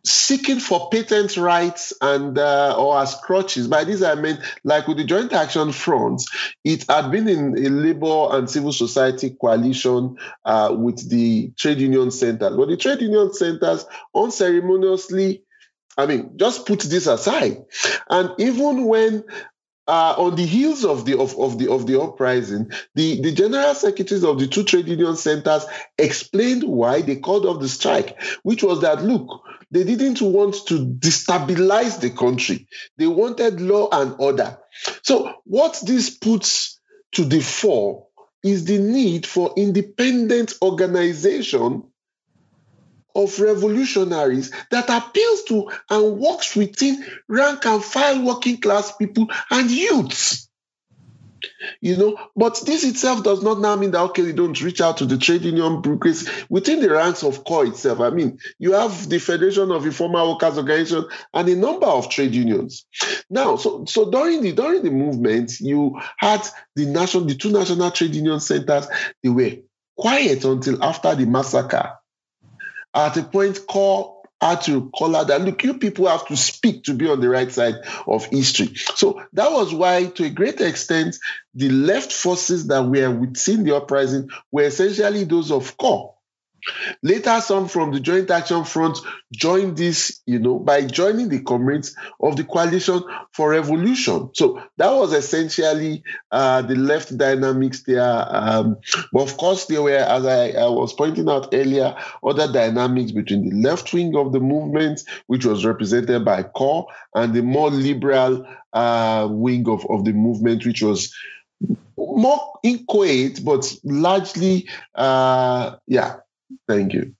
seeking for patent rights and uh, or as crutches. By this I mean, like with the Joint Action Front, it had been in a labor and civil society coalition uh, with the trade union centers. But the trade union centers unceremoniously I mean, just put this aside. And even when uh, on the heels of the of, of the of the uprising, the, the general secretaries of the two trade union centers explained why they called off the strike, which was that look, they didn't want to destabilize the country. They wanted law and order. So what this puts to the fore is the need for independent organization of revolutionaries that appeals to and works within rank and file working class people and youths. You know, but this itself does not now mean that okay, we don't reach out to the trade union bureaucracy within the ranks of CORE itself. I mean, you have the Federation of Informal Workers Organization and a number of trade unions. Now, so so during the during the movement, you had the national the two national trade union centers, they were quiet until after the massacre at a point call had to call out that look, you people have to speak to be on the right side of history. So that was why, to a great extent, the left forces that were within the uprising were essentially those of CORE. Later, some from the Joint Action Front joined this, you know, by joining the comrades of the Coalition for Revolution. So that was essentially uh, the left dynamics there. Um, but of course, there were, as I, I, was pointing out earlier, other dynamics between the left wing of the movement, which was represented by CORE, and the more liberal uh, wing of, of the movement, which was more inchoate, but largely, uh, yeah, Thank you.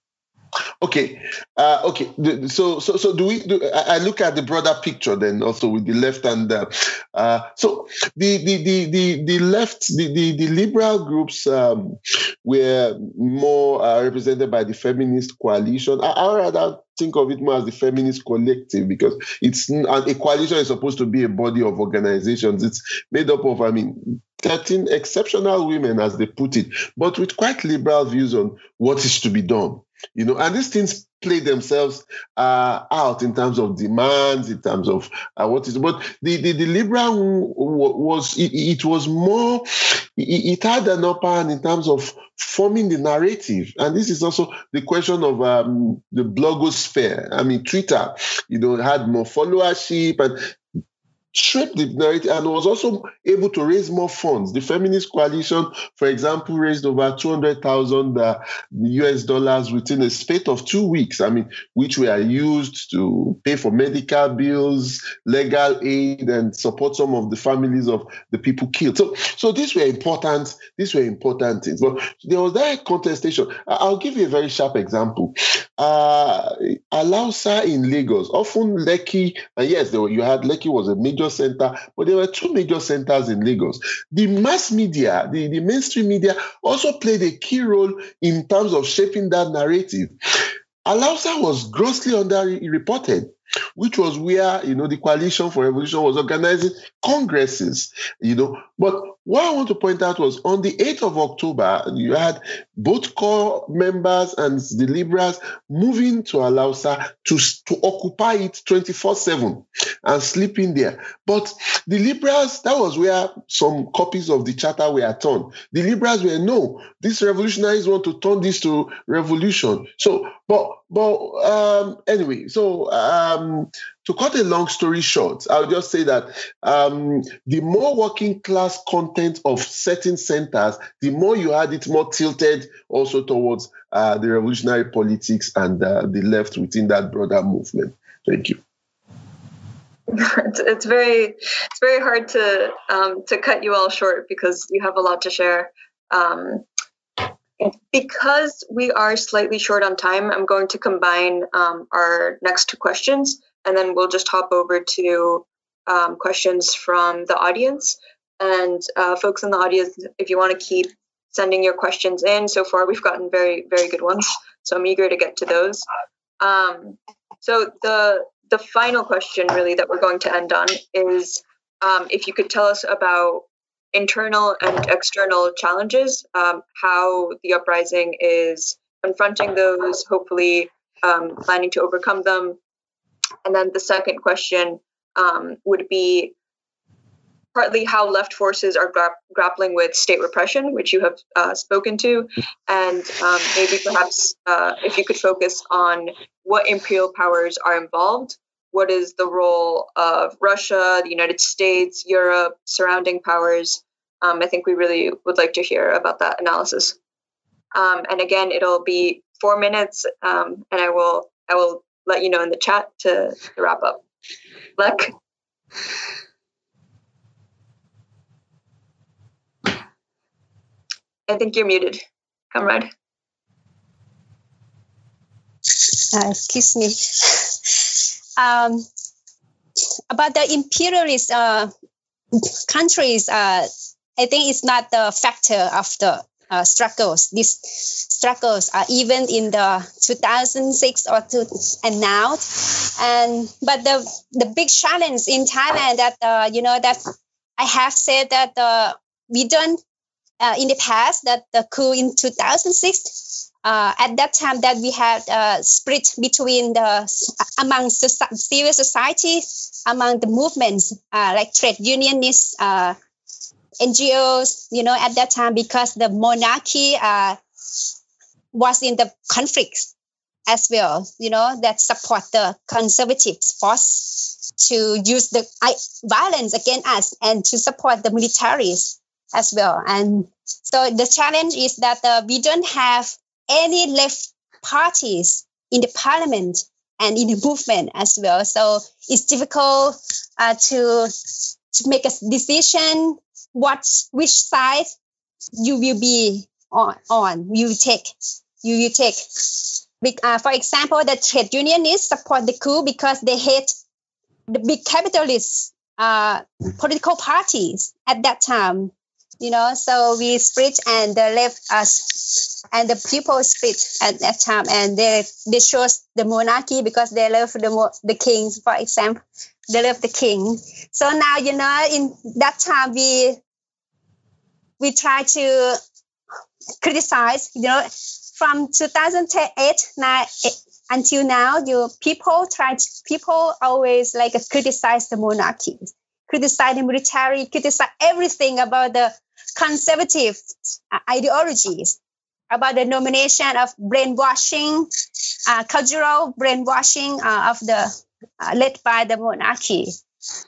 Okay, uh, okay. So, so, so do we? Do, I look at the broader picture then, also with the left and uh, uh, so the the the the, the left, the, the, the liberal groups um, were more uh, represented by the feminist coalition. I, I rather think of it more as the feminist collective because it's a coalition is supposed to be a body of organizations. It's made up of, I mean, 13 exceptional women, as they put it, but with quite liberal views on what is to be done. You know, and these things play themselves uh, out in terms of demands, in terms of uh, what is. But the the, the liberal was it, it was more. It, it, had an upper hand in terms of forming the narrative, and this is also the question of um, the blogosphere. I mean, Twitter, you know, had more followership, and shaped the narrative and was also able to raise more funds. The Feminist Coalition, for example, raised over 200,000 uh, US dollars within a spate of two weeks. I mean, which were used to pay for medical bills, legal aid, and support some of the families of the people killed. So, so these were important. These were important things. But there was that contestation. I'll give you a very sharp example. Uh, Alausa in Lagos, often Lekki, and yes, were, you had Lekki was a major major center, but there were two major centers in Lagos. The mass media, the, the mainstream media, also played a key role in terms of shaping that narrative. Alausa was grossly underreported which was where you know the coalition for revolution was organizing congresses you know but what i want to point out was on the 8th of october you had both CORE members and the liberals moving to alausa to, to occupy it 24-7 and sleep in there. But the liberals that was where some copies of the charter were torn. The liberals were no these revolutionaries want to turn this to revolution. So but but um anyway so um, to cut a long story short, I'll just say that um, the more working class content of certain centers, the more you had it more tilted also towards uh, the revolutionary politics and uh, the left within that broader movement. Thank you. [LAUGHS] It's, it's very it's very hard to um, to cut you all short because you have a lot to share. Um, because we are slightly short on time, I'm going to combine um, our next two questions and then we'll just hop over to um, questions from the audience. And uh, folks in the audience, if you want to keep sending your questions in, so far we've gotten very, very good ones. So I'm eager to get to those. Um, so the the final question, really, that we're going to end on is um, if you could tell us about internal and external challenges, um, how the uprising is confronting those, hopefully um, planning to overcome them. And then the second question um, would be partly how left forces are gra- grappling with state repression, which you have uh, spoken to, and um, maybe perhaps uh, if you could focus on what imperial powers are involved. What is the role of Russia, the United States, Europe, surrounding powers? Um, I think we really would like to hear about that analysis. Um, and again, it'll be four minutes, um, and I will I will let you know in the chat to, to wrap up. Lek. I think you're muted, comrade. Uh, excuse me. [LAUGHS] um, about the imperialist uh, countries, uh, I think it's not the factor of the uh, struggles. These struggles are even in the 2006 or two, and now, and but the the big challenge in Thailand that uh, you know that I have said that uh, we don't uh, in the past that the coup in 2006 uh, at that time that we had uh, split between the among civil society among the movements uh, like trade unionists uh, ngos you know at that time because the monarchy uh, was in the conflict as well you know that support the conservatives force to use the violence against us and to support the militaries as well. And so the challenge is that uh, we don't have any left parties in the parliament and in the movement as well. So it's difficult uh, to to make a decision what which side you will be on. on you take you will take. Uh, for example, the trade unionists support the coup because they hate the big capitalist uh, political parties at that time you know so we split and the left us and the people split at that time and they they chose the monarchy because they love the the king for example they love the king. So now you know in that time we we try to criticize you know from 2008 now until now you people try to, people always like criticize the monarchy criticize the military criticize everything about the conservative ideologies about the nomination of brainwashing, uh, cultural brainwashing uh, of the led by the monarchy,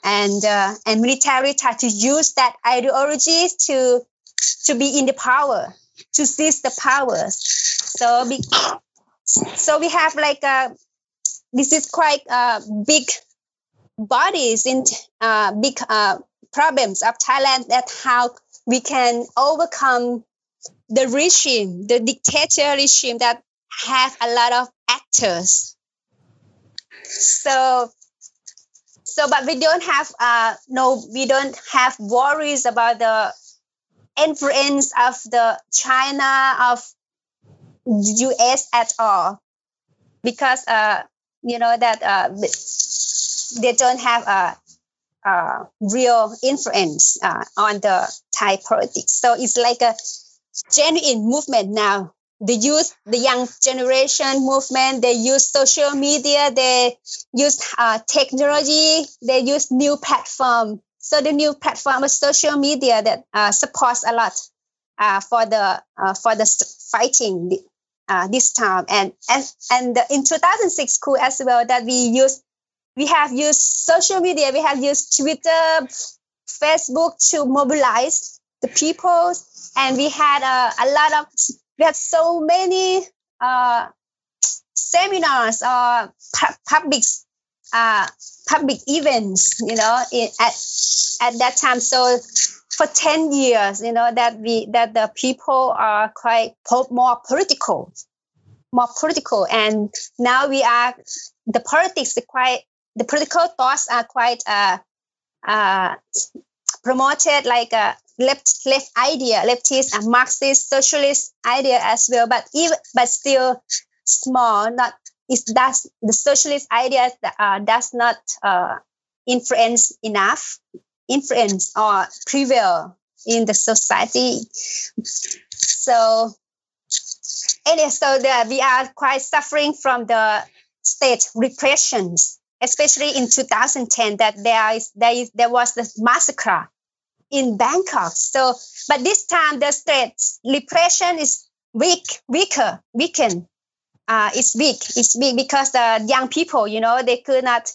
and uh, and military try to use that ideology to to be in the power, to seize the powers. So be, so we have like a uh, this is quite uh, big bodies in big problems of Thailand that how we can overcome the regime, the dictator regime that have a lot of actors. So, so but we don't have uh, no, we don't have worries about the influence of the China of U.S. at all, because uh, you know that uh, they don't have a uh, real influence uh, on the Thai politics. So it's like a genuine movement now. The youth, the young generation movement, they use social media, they use uh, technology, they use new platform. So the new platform of social media that uh, supports a lot uh, for the uh, for the fighting this time. And and and in 2006 coup as well that we use we have used social media, we have used Twitter, Facebook to mobilize the people, and we had a, a lot of we had so many uh, seminars or uh, pu- public uh, public events, you know, in, at at that time. So for ten years, you know, that we that the people are quite po- more political, more political, and now we are the politics are quite the political thoughts are quite uh, uh, promoted like a left left idea, leftist and Marxist socialist idea as well, but even but still small, not it does the socialist ideas uh, does not uh, influence enough influence or prevail in the society. So and so the, we are quite suffering from the state repressions especially in 2010 that there is there is there was the massacre in bangkok so but this time the state repression is weak weaker weakened uh, it's big. It's big because the young people, you know, they could not,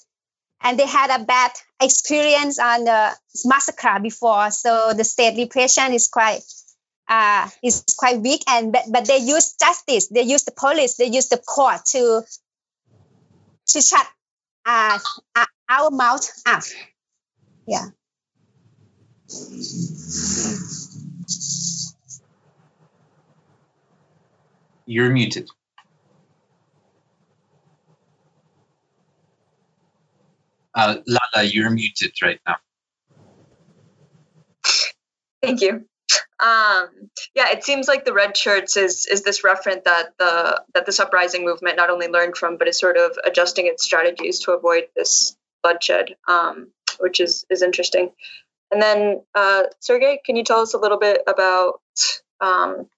and they had a bad experience on the massacre before. So the state repression is quite, uh, is quite weak. And but, but they use justice. They use the police. They use the court to, to shut uh, our mouth up. Yeah. You're muted. Uh, Lala, you're muted right now. Thank you. Um, yeah, it seems like the red shirts is is this reference that the that this uprising movement not only learned from, but is sort of adjusting its strategies to avoid this bloodshed, um, which is is interesting. And then, uh, Sergey, can you tell us a little bit about, um,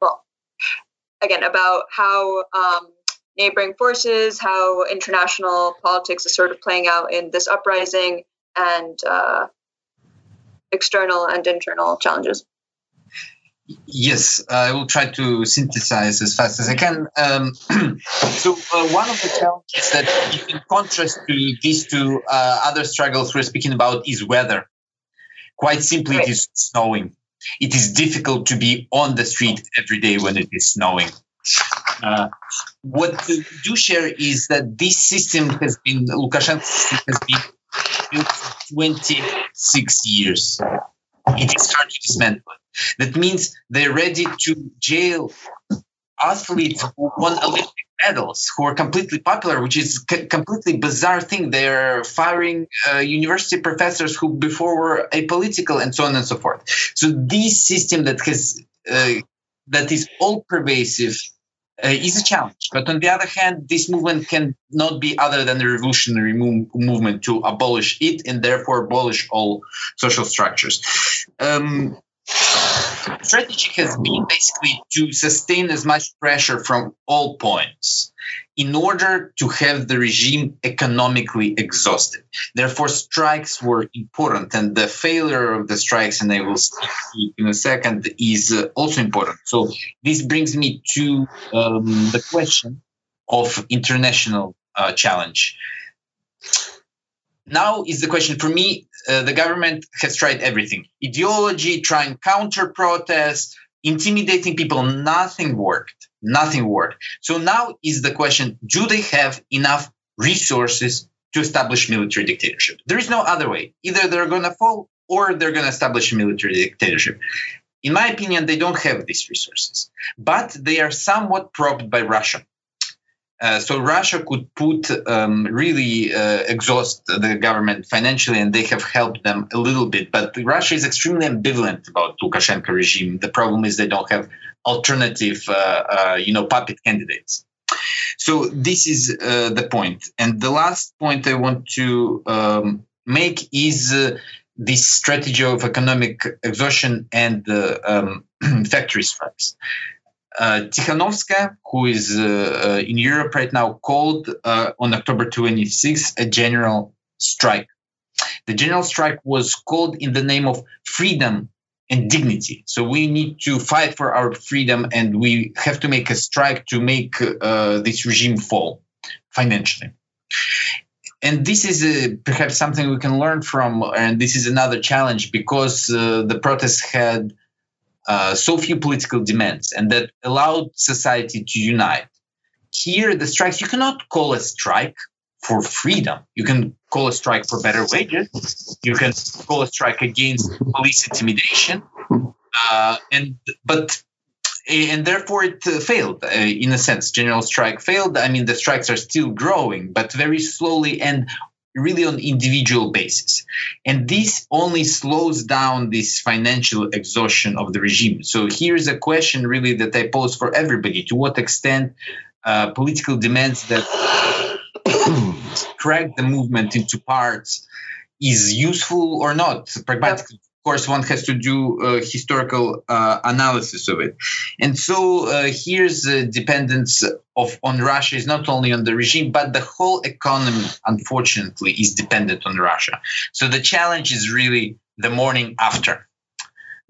well, again about how um, neighboring forces, how international politics is sort of playing out in this uprising, and uh, external and internal challenges. Yes, I will try to synthesize as fast as I can. Um, [CLEARS THROAT] so, uh, one of the challenges that, in contrast to these two uh, other struggles we're speaking about, is weather. Quite simply, it is snowing. It is difficult to be on the street every day when it is snowing. Uh, what we do share is that this system has been Lukashenko system has been built for 26 years. [LAUGHS] It is hard to dismantle. That means they're ready to jail athletes who won Olympic medals, who are completely popular, which is completely bizarre thing. They're firing uh, university professors who before were apolitical and so on and so forth. So this system that has uh, that is all pervasive is a challenge. But on the other hand, this movement can not be other than a revolutionary mo- movement to abolish it and therefore abolish all social structures. Um, strategy has been basically to sustain as much pressure from all points in order to have the regime economically exhausted. Therefore, strikes were important, and the failure of the strikes, and I will speak in a second, is uh, also important. So, this brings me to um, the question of international uh, challenge. Now is the question for me. Uh, the government has tried everything: ideology, trying counter protest, intimidating people. Nothing worked Nothing worked. So now is the question do they have enough resources to establish military dictatorship? There is no other way. Either they're going to fall or they're going to establish a military dictatorship. In my opinion, they don't have these resources, but they are somewhat propped by Russia. Uh, so Russia could put um, really uh, exhaust the government financially, and they have helped them a little bit. But Russia is extremely ambivalent about Lukashenko regime. The problem is they don't have alternative, uh, uh, you know, puppet candidates. So this is uh, the point. And the last point I want to um, make is this strategy of economic exhaustion and um, [CLEARS THROAT] factory strikes. Uh, Tikhanovskaya, who is uh, uh, in Europe right now, called on October 26th a general strike. The general strike was called in the name of freedom and dignity. So we need to fight for our freedom, and we have to make a strike to make uh, this regime fall financially. And this is uh, perhaps something we can learn from, and this is another challenge because uh, the protests had uh, so few political demands and that allowed society to unite. Here, the strikes, you cannot call a strike for freedom. You can call a strike for better wages. You can call a strike against police intimidation. Uh, and but and therefore it uh, failed uh, in a sense. General strike failed. I mean, the strikes are still growing, but very slowly and really on individual basis. And this only slows down this financial exhaustion of the regime. So here's a question really that i pose for everybody. To what extent uh, political demands that [COUGHS] crack the movement into parts is useful or not? Pragmatically course one has to do a historical uh, analysis of it. And so uh, here's the dependence of on russia is not only on the regime but the whole economy unfortunately is dependent on russia. So the challenge is really the morning after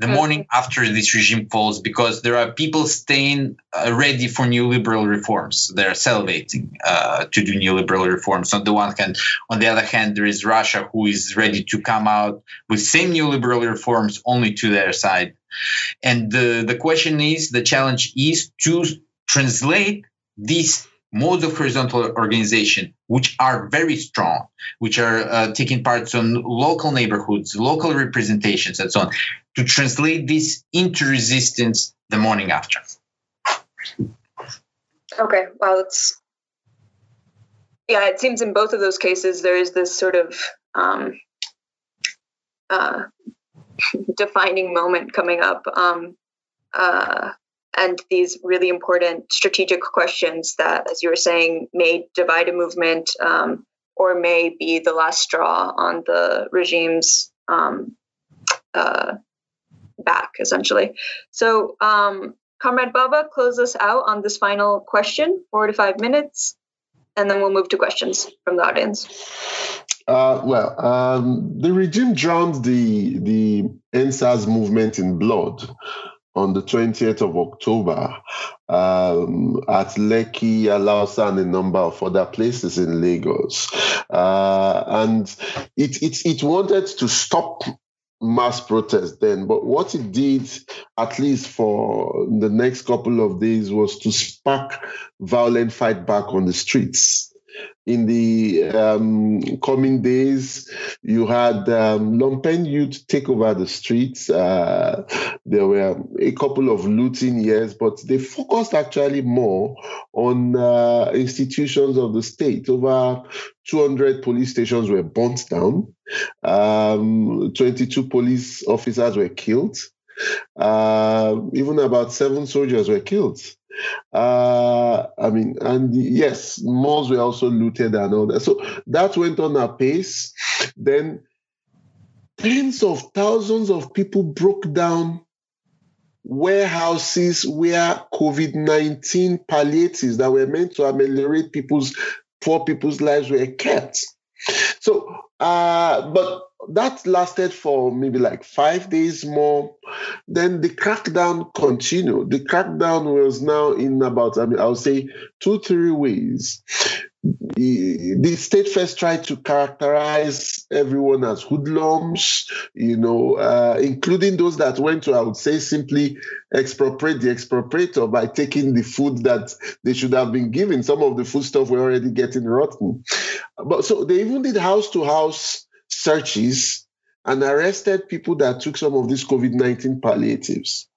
the morning after this regime falls because there are people staying uh, ready for neoliberal reforms. They're salivating uh, to do neoliberal reforms. On the one hand, on the other hand, there is Russia who is ready to come out with same neoliberal reforms only to their side. And the, the question is, the challenge is to translate these modes of horizontal organization, which are very strong, which are uh, taking parts on local neighborhoods, local representations, and so on, to translate this into resistance the morning after. Okay, well, it's yeah. It seems in both of those cases there is this sort of um, uh, [LAUGHS] defining moment coming up. Um, uh, and these really important strategic questions that, as you were saying, may divide a movement um, or may be the last straw on the regime's um, uh, back, essentially. So, um, Comrade Baba, close us out on this final question, four to five minutes, and then we'll move to questions from the audience. Uh, well, um, the regime drowned the the EndSARS movement in blood on the 20th of October um, at Lekki, Alausa, and a number of other places in Lagos. Uh, and it, it, it wanted to stop mass protest then, but what it did, at least for the next couple of days, was to spark violent fight back on the streets in the um, coming days, you had um, Lumpen youth take over the streets. Uh, there were a couple of looting years, but they focused actually more on uh, institutions of the state. Over 200 police stations were burnt down. Um, 22 police officers were killed. Uh, even about seven soldiers were killed. Uh, I mean, and yes, malls were also looted and all that. So that went on apace. Then tens of thousands of people broke down warehouses where COVID 19 palliatives that were meant to ameliorate people's poor people's lives were kept. So, uh, but that lasted for maybe like five days more. Then the crackdown continued. The crackdown was now in about, I mean, I would say two, three ways. The state first tried to characterize everyone as hoodlums, you know, uh, including those that went to, I would say, simply expropriate the expropriator by taking the food that they should have been given. Some of the food stuff were already getting rotten. But so they even did house to house searches and arrested people that took some of these COVID 19 palliatives.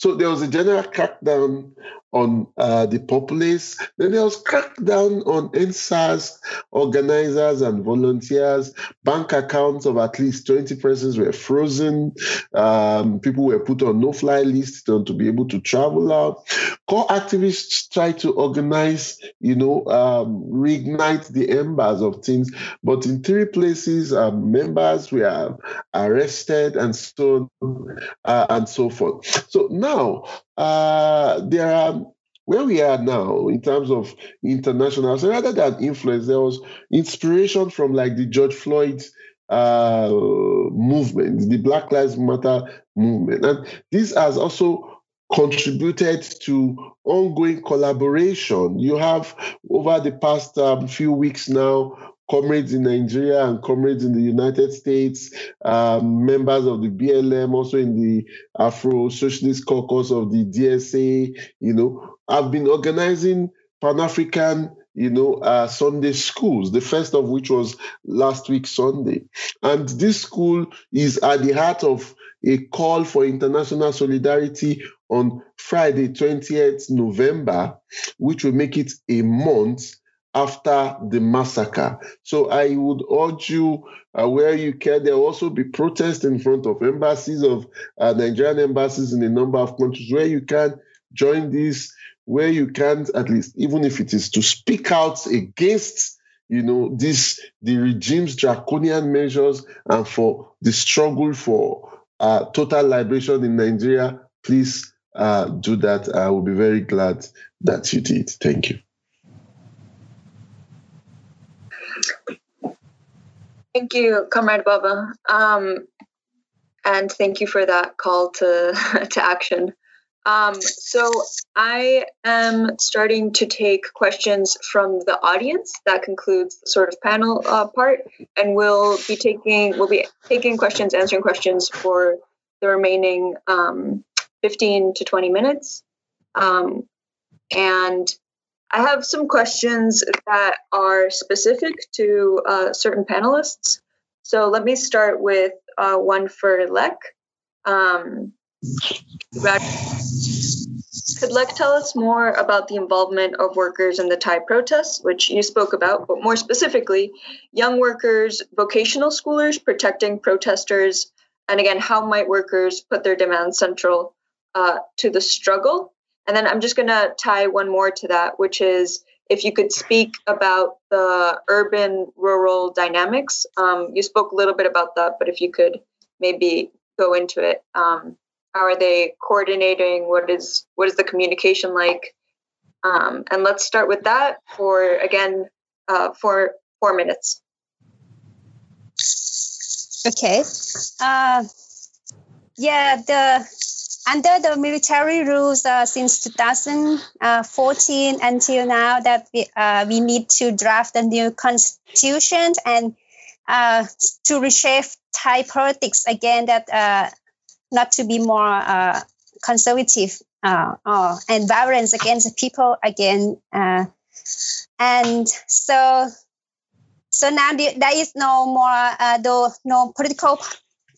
So there was a general crackdown on uh, the populace. Then there was crackdown on EndSARS organizers and volunteers. Bank accounts of at least 20 persons were frozen. Um, people were put on no-fly lists to, be able to travel out. CORE activists tried to organize, you know, um, reignite the embers of things. But in three places, um, members were arrested and so uh, and so forth. So now uh, there are where we are now in terms of international, so rather than influence, there was inspiration from like the George Floyd uh, movement, the Black Lives Matter movement, and this has also contributed to ongoing collaboration. You have over the past um, few weeks now comrades in Nigeria and comrades in the United States, um, members of the BLM, also in the Afro Socialist Caucus of the DSA, you know, have been organizing Pan African you know, uh, Sunday schools, the first of which was last week Sunday. And this school is at the heart of a call for international solidarity on Friday, 20th November, which will make it a month after the massacre. So I would urge you, uh, where you can, there will also be protests in front of embassies of uh, Nigerian embassies in a number of countries where you can join this where you can at least, even if it is to speak out against you know, this the regime's draconian measures and for the struggle for uh, total liberation in Nigeria, please uh, do that. I will be very glad that you did. Thank you. Thank you, Comrade Baba. Um, and thank you for that call to, [LAUGHS] to action. Um, so I am starting to take questions from the audience. That concludes the sort of panel uh, part, and we'll be taking we'll be taking questions, answering questions for the remaining um, 15 to 20 minutes. Um, and I have some questions that are specific to uh, certain panelists. So let me start with uh, one for Lek. Um, could Lek tell us more about the involvement of workers in the Thai protests, which you spoke about, but more specifically, young workers, vocational schoolers protecting protesters, and again, how might workers put their demands central uh, to the struggle? And then I'm just going to tie one more to that, which is if you could speak about the urban rural dynamics. Um, you spoke a little bit about that, but if you could maybe go into it. Um, how are they coordinating? What is what is the communication like? Um, and let's start with that for again uh, for four minutes. Okay. Uh, yeah, the under the military rules uh, since 2014 until now that we, uh, we need to draft a new constitution and uh, to reshape Thai politics again that uh, not to be more uh, conservative uh, uh, and violence against the people again. Uh, and so, so now there is no more uh, no, no political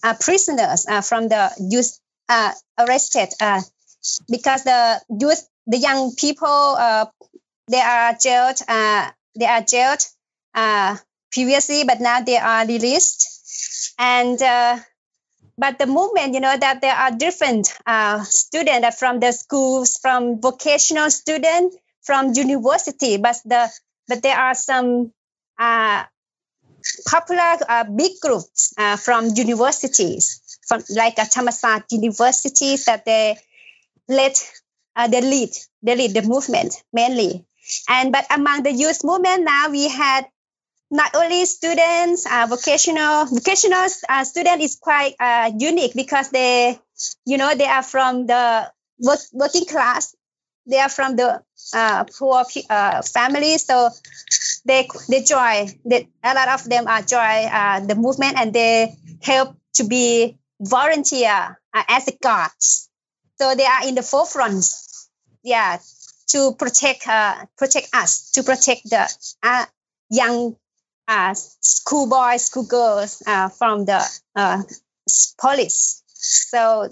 uh, prisoners from the youth arrested because the youth, the young people, they are jailed. they are jailed previously, but now they are released. And but the movement, you know, that there are different uh, students from the schools, from vocational students, from university, but the but there are some uh, popular uh, big groups uh, from universities, from like a Thammasat universities that they let uh, they lead they lead the movement mainly. And but among the youth movement now we had not only students, uh, vocational vocational uh, student is quite uh, unique because they, you know, they are from the work, working class. They are from the uh, poor uh, families, so they they join. They, a lot of them are join uh, the movement and they help to be volunteer uh, as guards. So they are in the forefront. Yeah, to protect uh, protect us, to protect the uh, young uh, schoolboys, schoolgirls uh, from the uh, police. So,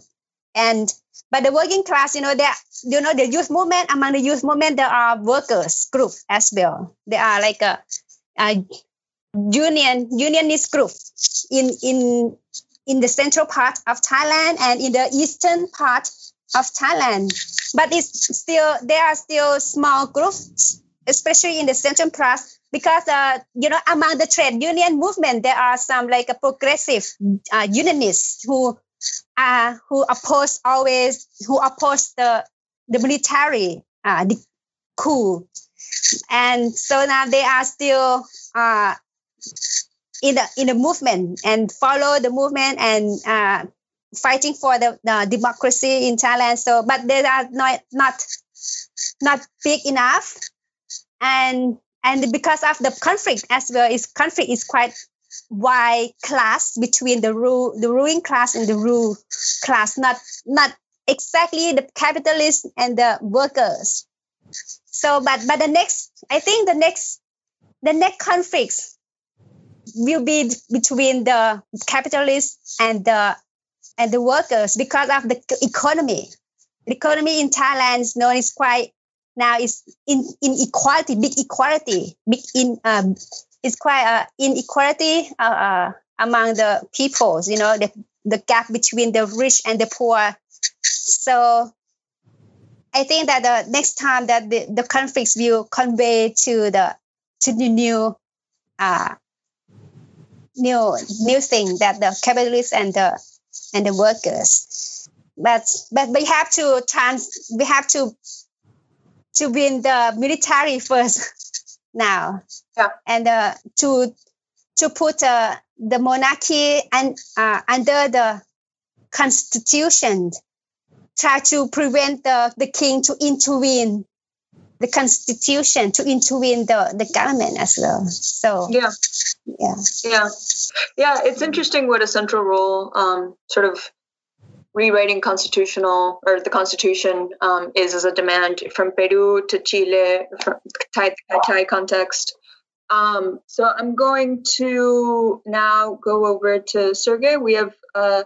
and but the working class, you know, there, you know, the youth movement. Among the youth movement, there are workers group as well. There are like a, a union unionist group in in in the central part of Thailand and in the eastern part of Thailand. But it's still there are still small groups, especially in the central part because uh, you know among the trade union movement there are some like a progressive uh, unionists who uh, who oppose always who oppose the the military uh, the coup and so now they are still uh, in the in the movement and follow the movement and uh, fighting for the, the democracy in Thailand. So but they are not not not big enough. And and because of the conflict as well is conflict is quite wide class between the rule the ruling class and the rule class not not exactly the capitalists and the workers. So but but the next i think the next the next conflicts will be between the capitalists and the and the workers because of the economy the economy in thailand is known is quite now is in inequality, big equality, big in um, it's quite uh, inequality uh, uh, among the peoples. You know, the the gap between the rich and the poor. So I think that the next time that the, the conflicts will convey to the to the new uh, new new thing that the capitalists and the and the workers. But but we have to trans we have to to win the military [LAUGHS] first now. Yeah. And uh, to to put uh, the monarchy and uh, under the constitution try to prevent the, the king to intervene the constitution to intervene the, the government as well so Yeah. yeah Yeah. Yeah. It's interesting what a central role, um, sort of rewriting constitutional or the constitution um, is as a demand from Peru to Chile, from Thai, Thai context. Um, so I'm going to now go over to Sergey. We have uh,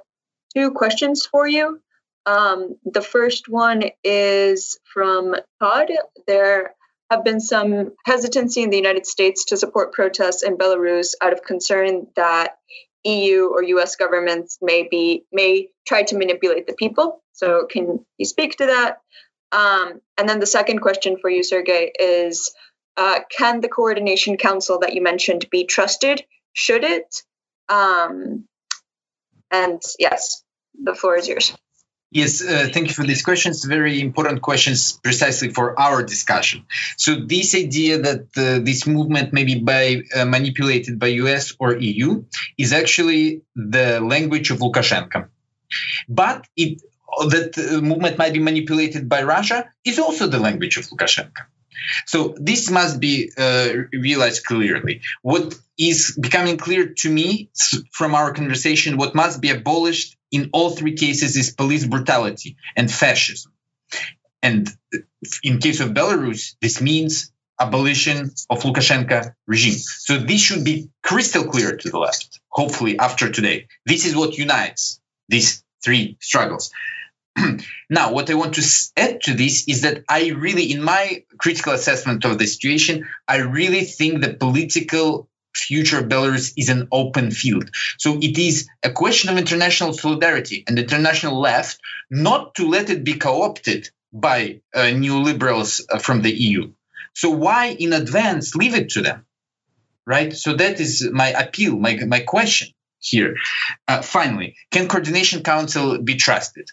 two questions for you. Um, the first one is from Todd. There have been some hesitancy in the United States to support protests in Belarus out of concern that EU or US governments may be may try to manipulate the people. So can you speak to that? Um, and then the second question for you, Sergey, is uh, can the coordination council that you mentioned be trusted? Should it? Um, and yes, the floor is yours. Yes, uh, thank you for these questions. Very important questions, precisely for our discussion. So, this idea that uh, this movement may be by, uh, manipulated by US or EU is actually the language of Lukashenko. But it, that uh, movement might be manipulated by Russia is also the language of Lukashenko. So this must be uh, realized clearly. What is becoming clear to me from our conversation, what must be abolished in all three cases is police brutality and fascism. And in case of Belarus, this means abolition of Lukashenko regime. So this should be crystal clear to the left, hopefully after today. This is what unites these three struggles. [CLEARS THROAT] now, what I want to add to this is that I really, in my critical assessment of the situation, I really think the political future Belarus is an open field. So it is a question of international solidarity and the international left not to let it be co opted by uh, neoliberals uh, from the EU. So why in advance leave it to them? Right? So that is my appeal, my, my question here. Uh, finally, can Coordination Council be trusted?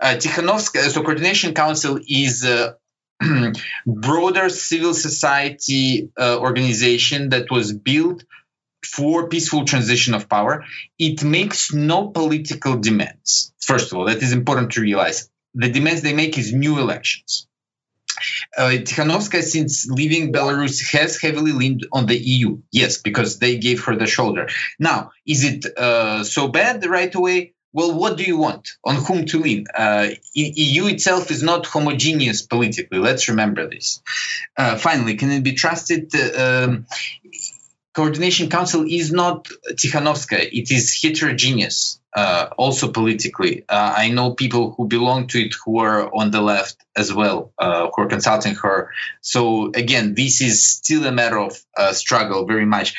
Uh, Tikhanovskaya, so Coordination Council is a [CLEARS THROAT] broader civil society uh, organization that was built for peaceful transition of power. It makes no political demands. First of all, that is important to realize. The demands they make is new elections. Uh, Tikhanovskaya, since leaving Belarus, has heavily leaned on the EU. Yes, because they gave her the shoulder. Now, is it uh, so bad right away? Well, what do you want? On whom to lean? Uh, EU itself is not homogeneous politically. Let's remember this. Uh, finally, can it be trusted? Uh, um, Coordination Council is not Tikhanovskaya. It is heterogeneous, uh, also politically. Uh, I know people who belong to it who are on the left as well, uh, who are consulting her. So again, this is still a matter of struggle very much.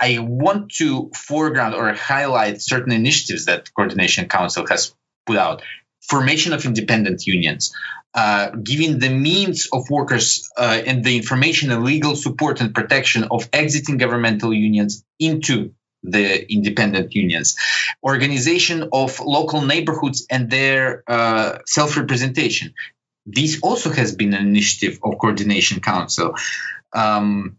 I want to foreground or highlight certain initiatives that Coordination Council has put out. Formation of independent unions, uh, giving the means of workers uh, and the information and legal support and protection of exiting governmental unions into the independent unions, organization of local neighborhoods and their uh, self representation. This also has been an initiative of Coordination Council um,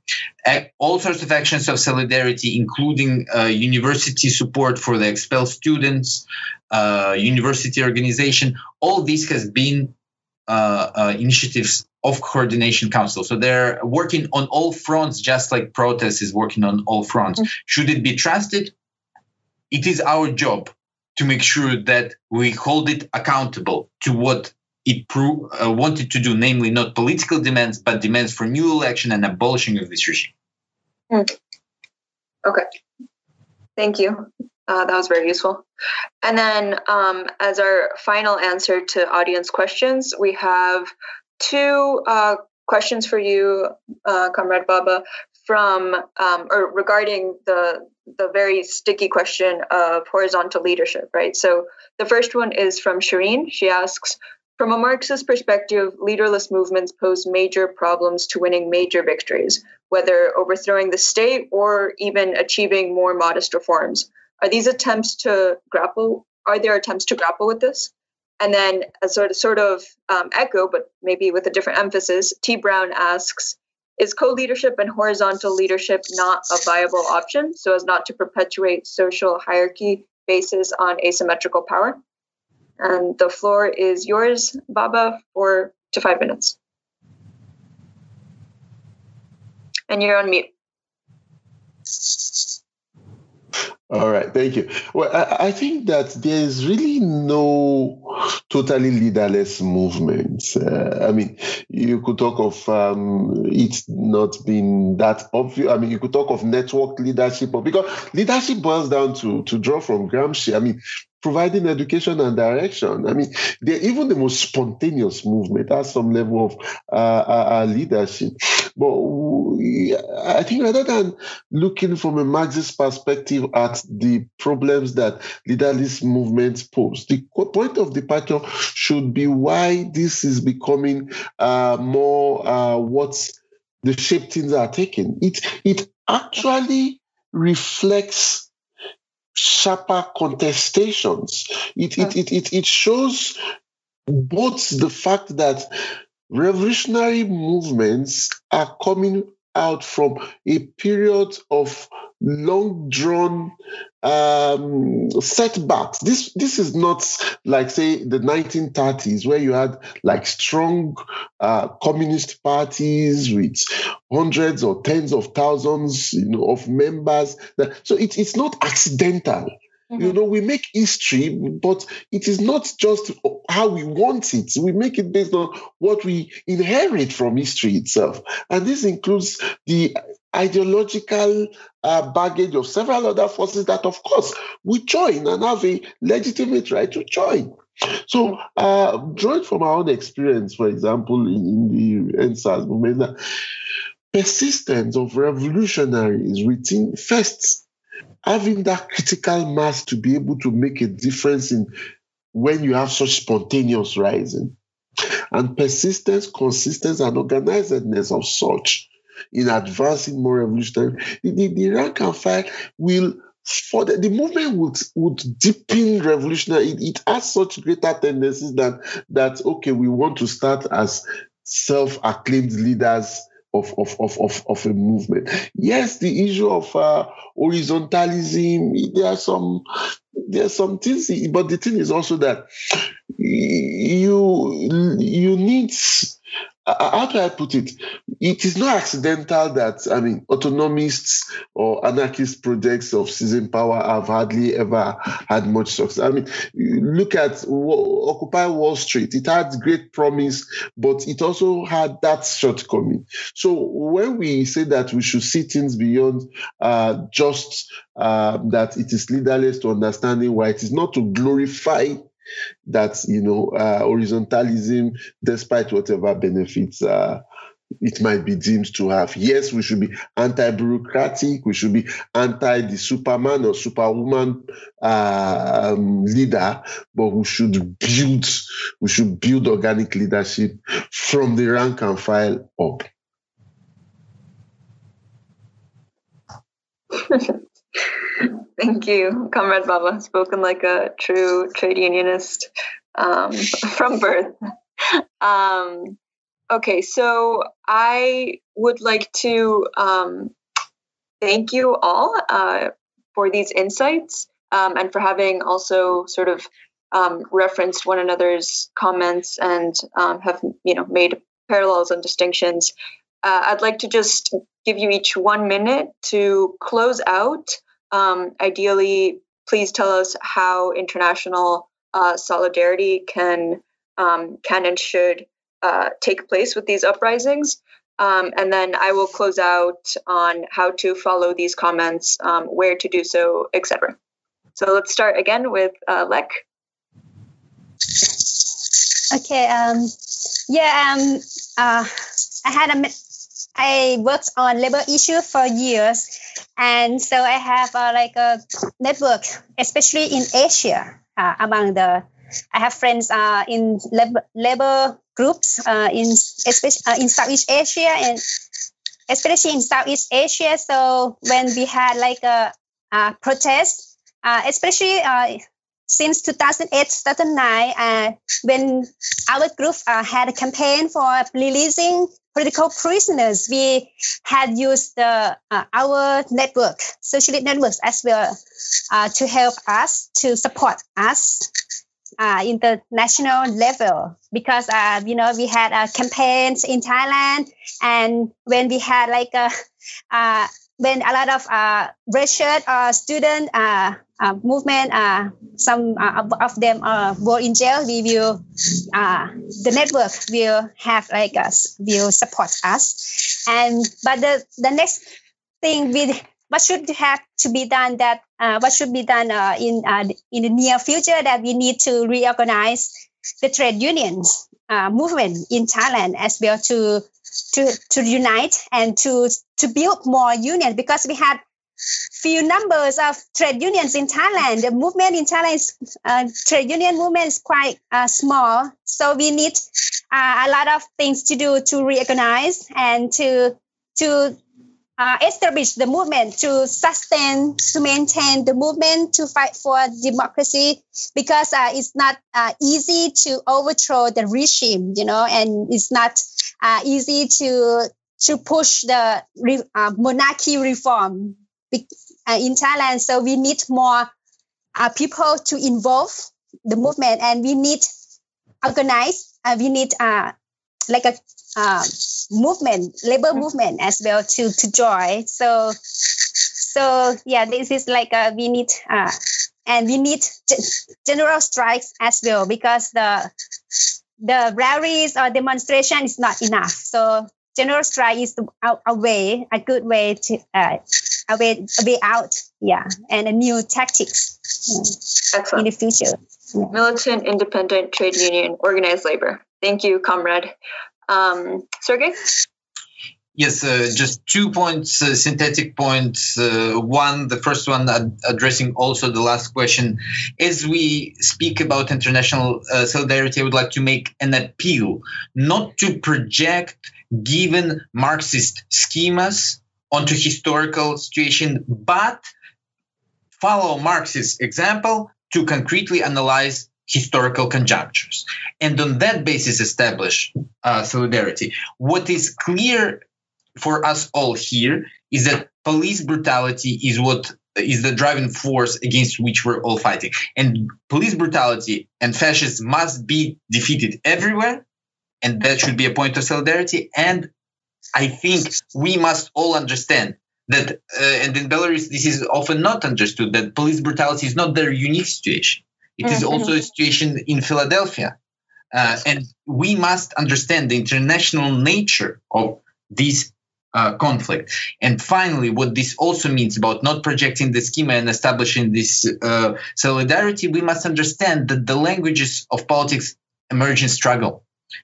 all sorts of actions of solidarity, including uh, university support for the expelled students, uh, university organization. All this has been uh, uh, initiatives of coordination council. So they're working on all fronts, just like protest is working on all fronts. Mm-hmm. Should it be trusted? It is our job to make sure that we hold it accountable to what it pro- uh, wanted to do, namely not political demands, but demands for new election and abolishing of this regime. Mm. Okay, thank you. Uh, that was very useful. And then, um, as our final answer to audience questions, we have two uh, questions for you, uh, Comrade Baba, from um, or regarding the the very sticky question of horizontal leadership. Right. So the first one is from Shireen. She asks, From a Marxist perspective, leaderless movements pose major problems to winning major victories, whether overthrowing the state or even achieving more modest reforms. Are these attempts to grapple? Are there attempts to grapple with this? And then, a sort of sort of um, echo, but maybe with a different emphasis, T. Brown asks: Is co-leadership and horizontal leadership not a viable option, so as not to perpetuate social hierarchy bases on asymmetrical power? And the floor is yours, Baba, for to five minutes. And you're on mute. All right, thank you. Well, I, I, think that there's really no totally leaderless movement. Uh, I mean, you could talk of um, it not being that obvious. I mean, you could talk of network leadership, or because leadership boils down to to draw from Gramsci. I mean, providing education and direction. I mean, even the most spontaneous movement has some level of uh, uh, uh, leadership. But I think rather than looking from a Marxist perspective at the problems that leaderless movements pose, the point of departure should be why this is becoming uh, more uh, what the shape things are taking. It it actually reflects sharper contestations. It, it, it, it, it shows both the fact that revolutionary movements are coming out from a period of long drawn um, setbacks. This this is not like say the 1930s where you had like strong uh, communist parties with hundreds or tens of thousands, you know, of members. So it, it's not accidental. Mm-hmm. You know, we make history, but it is not just how we want it. We make it based on what we inherit from history itself. And this includes the ideological uh, baggage of several other forces that, of course, we join and have a legitimate right to join. So, uh, drawing from our own experience, for example, in, in the EndSARS movement, persistence of revolutionaries within first having that critical mass to be able to make a difference in when you have such spontaneous rising and persistence, consistency, and organizedness of such in advancing more revolutionary, the, the rank and file will for the, the movement would would deepen revolutionary. It, it has such greater tendencies that that okay, we want to start as self-acclaimed leaders of, of, of, of, of a movement. Yes, the issue of uh, horizontalism, there are some there are some things, but the thing is also that you you need how do I put it? It is not accidental that I mean autonomists or anarchist projects of seizing power have hardly ever had much success. I mean, look at Occupy Wall Street. It had great promise, but it also had that shortcoming. So when we say that we should see things beyond uh, just uh, that it is leaderless to understanding why it is not to glorify that you know uh, horizontalism, despite whatever benefits uh, it might be deemed to have. Yes, we should be anti-bureaucratic. We should be anti the Superman or Superwoman uh, um, leader, but we should build we should build organic leadership from the rank and file up. [LAUGHS] Thank you, Comrade Baba. Spoken like a true trade unionist um, [LAUGHS] from birth. Um, okay, so I would like to um, thank you all uh, for these insights um, and for having also sort of um, referenced one another's comments and um, have you know made parallels and distinctions. Uh, I'd like to just give you each one minute to close out um, ideally, please tell us how international uh, solidarity can um, can and should uh, take place with these uprisings. Um, and then I will close out on how to follow these comments, um, where to do so, etc. So let's start again with uh, Lek. Okay. Um, yeah. Um, uh, I had a. I worked on labor issue for years, and so I have uh, like a network, especially in Asia, uh, among the I have friends uh, in labor, labor groups uh, in especially uh, in Southeast Asia and especially in Southeast Asia. So when we had like a, a protest, uh, especially uh, since 2008 2009 uh, when our group uh, had a campaign for releasing political prisoners. We had used uh, our network social networks as well uh, to help us to support us uh, national level. Because uh, you know we had uh, campaigns in Thailand and when we had like a uh, when a lot of uh, research uh, student uh, uh, movement, uh, some uh, of them uh, were in jail. We will, uh, the network will have like us, will support us. And but the the next thing we what should have to be done that uh, what should be done uh, in uh, in the near future that we need to reorganize the trade unions uh, movement in Thailand as well to to to unite and to to build more unions because we had few numbers of trade unions in Thailand. The movement in Thailand is uh, trade union movement is quite uh, small, so we need uh, a lot of things to do to reorganize and to to uh, establish the movement to sustain to maintain the movement to fight for democracy because uh, it's not uh, easy to overthrow the regime you know and it's not easy to to push the re, monarchy reform in Thailand. So we need more uh, people to involve the movement, and we need organize. Uh, we need uh, like a uh, movement, labor movement as well to to join. So so yeah, this is like a, we need uh, and we need general strikes as well because the the rallies or demonstration is not enough. So general strike is a, a way, a good way to uh, a way, a way out. Yeah, and a new tactics yeah, in the future. Yeah. Militant, independent trade union, organized labor. Thank you, comrade. Um, Sergey. Yes, uh, just two points, uh, synthetic points. Uh, one, the first one ad- addressing also the last question. As we speak about international uh, solidarity, I would like to make an appeal not to project given Marxist schemas onto historical situation, but follow Marxist example to concretely analyze historical conjunctures and on that basis establish uh, solidarity. What is clear for us all here is that police brutality is what is the driving force against which we're all fighting. And police brutality and fascists must be defeated everywhere. And that should be a point of solidarity. And I think we must all understand that, uh, and in Belarus, this is often not understood that police brutality is not their unique situation. It mm-hmm. is also a situation in Philadelphia. Uh, and we must understand the international nature of this uh, conflict. And finally, what this also means about not projecting the schema and establishing this uh, solidarity, we must understand that the languages of politics emerge in struggle.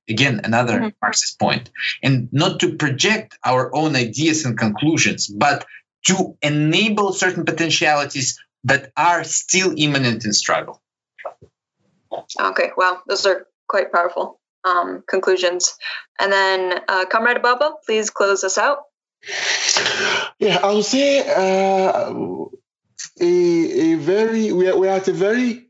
Again, another mm-hmm. Marxist point. And not to project our own ideas and conclusions, but to enable certain potentialities that are still immanent in struggle. Okay, well, those are quite powerful um, conclusions. And then, uh, Comrade Baba, please close us out. Yeah, I would say uh, a, a very, we are, we are at a very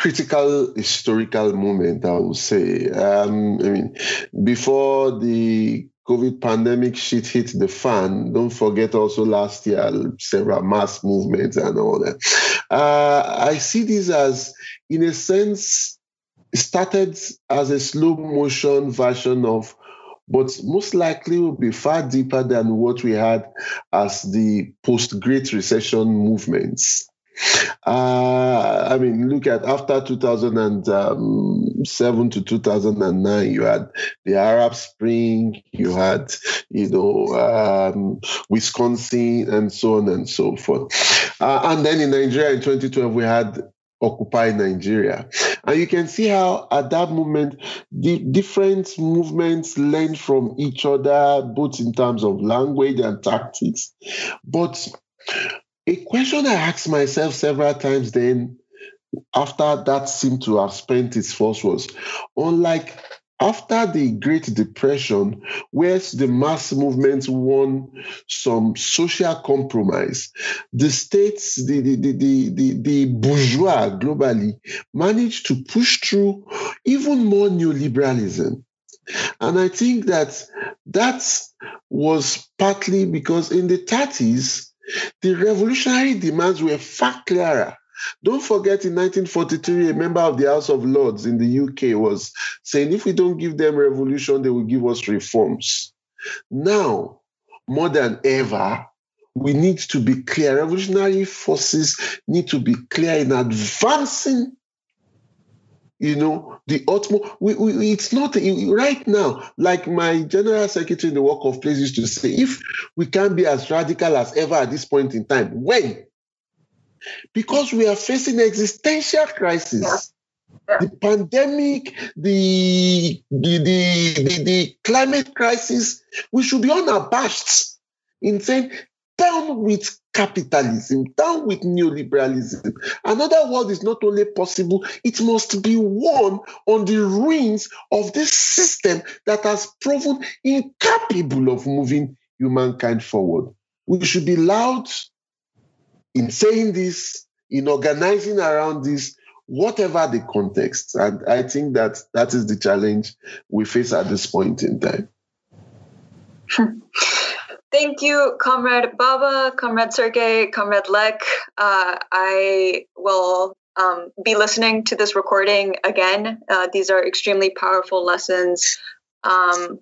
critical historical moment, I would say. Um, I mean, before the COVID pandemic shit hit the fan, don't forget also last year, several mass movements and all that. Uh, I see this as, in a sense, started as a slow motion version of but most likely will be far deeper than what we had as the post Great Recession movements. Uh, I mean, look at after 2007 to 2009, you had the Arab Spring, you had, you know, um, Wisconsin, and so on and so forth. Uh, and then in Nigeria in 2012, we had Occupy Nigeria. And you can see how at that moment, the different movements learned from each other, both in terms of language and tactics. But a question I asked myself several times then after that seemed to have spent its force was unlike after the Great Depression, where the mass movement won some social compromise, the states, the, the, the, the, the, bourgeois globally managed to push through even more neoliberalism. And I think that that was partly because in the 30s, the revolutionary demands were far clearer don't forget in 1943, a member of the House of Lords in the UK was saying if we don't give them revolution, they will give us reforms. Now, more than ever, we need to be clear. Revolutionary forces need to be clear in advancing you know, the utmost. We, we, it's not right now, like my general secretary in the work of place used to say, if we can be as radical as ever at this point in time, when? because we are facing existential crisis. Yeah. The pandemic, the the, the the, the climate crisis, we should be unabashed in saying down with capitalism, down with neoliberalism. Another world is not only possible, it must be won on the ruins of this system that has proven incapable of moving humankind forward. We should be loud in saying this, in organizing around this, whatever the context. And I think that that is the challenge we face at this point in time. Hmm. Thank you, Comrade Baba, Comrade Sergey, Comrade Lek. Uh, I will um, be listening to this recording again. Uh, these are extremely powerful lessons um,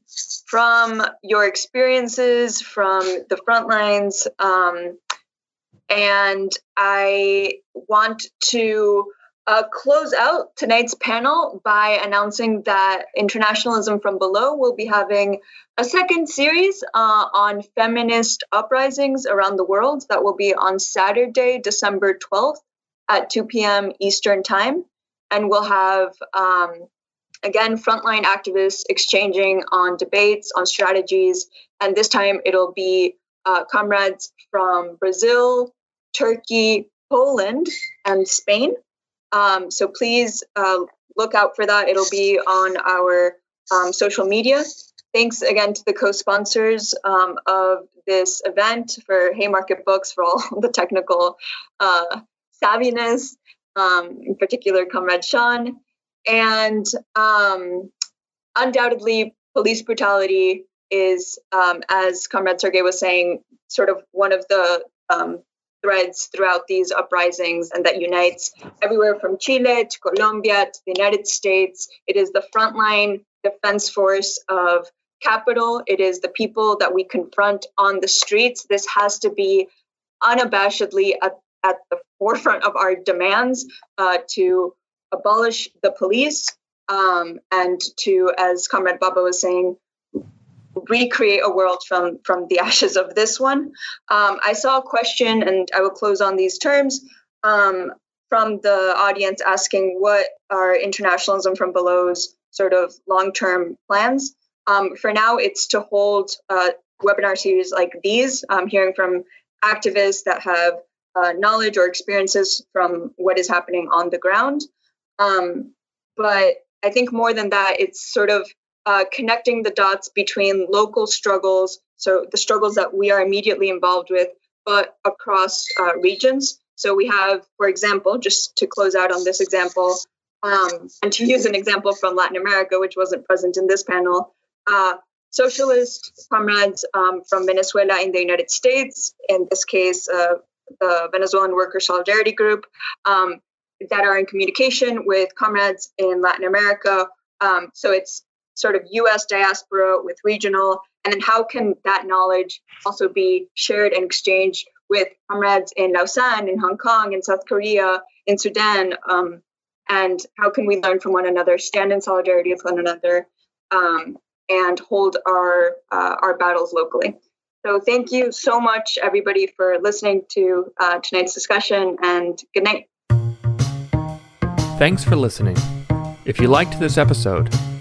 from your experiences, from the front lines. Um, and I want to uh, close out tonight's panel by announcing that Internationalism from Below will be having a second series uh, on feminist uprisings around the world. That will be on Saturday, December 12th at 2 p.m. Eastern Time. And we'll have, um, again, frontline activists exchanging on debates, on strategies. And this time it'll be uh, comrades from Brazil, Turkey, Poland, and Spain. Um, so please uh, look out for that. It'll be on our um, social media. Thanks again to the co sponsors um, of this event for Haymarket Books for all [LAUGHS] the technical uh, savviness, um, in particular, Comrade Sean. And um, undoubtedly, police brutality is, um, as Comrade Sergey was saying, sort of one of the threads throughout these uprisings and that unites everywhere from Chile to Colombia to the United States. It is the frontline defense force of capital. It is the people that we confront on the streets. This has to be unabashedly at, at the forefront of our demands uh, to abolish the police um, and to, as Comrade Baba was saying, recreate a world from from the [LAUGHS] ashes of this one. Um, I saw a question, and I will close on these terms um, from the audience asking what are internationalism from below's sort of long term plans. Um, for now, it's to hold uh, webinar series like these, um, hearing from activists that have uh, knowledge or experiences from what is happening on the ground. Um, but I think more than that, it's sort of uh, connecting the dots between local struggles, so the struggles that we are immediately involved with, but across uh, regions. So we have, for example, just to close out on this example, um, and to use an example from Latin America, which wasn't present in this panel, uh, socialist comrades um, from Venezuela in the United States, in this case, uh, the Venezuelan Worker Solidarity Group, um, that are in communication with comrades in Latin America. Um, so it's sort of US diaspora with regional, and then how can that knowledge also be shared and exchanged with comrades in Lausan, in Hong Kong, in South Korea, in Sudan, um, and how can we learn from one another, stand in solidarity with one another, um, and hold our uh, our battles locally. So thank you so much, everybody, for listening to uh, tonight's discussion, and good night. Thanks for listening. If you liked this episode,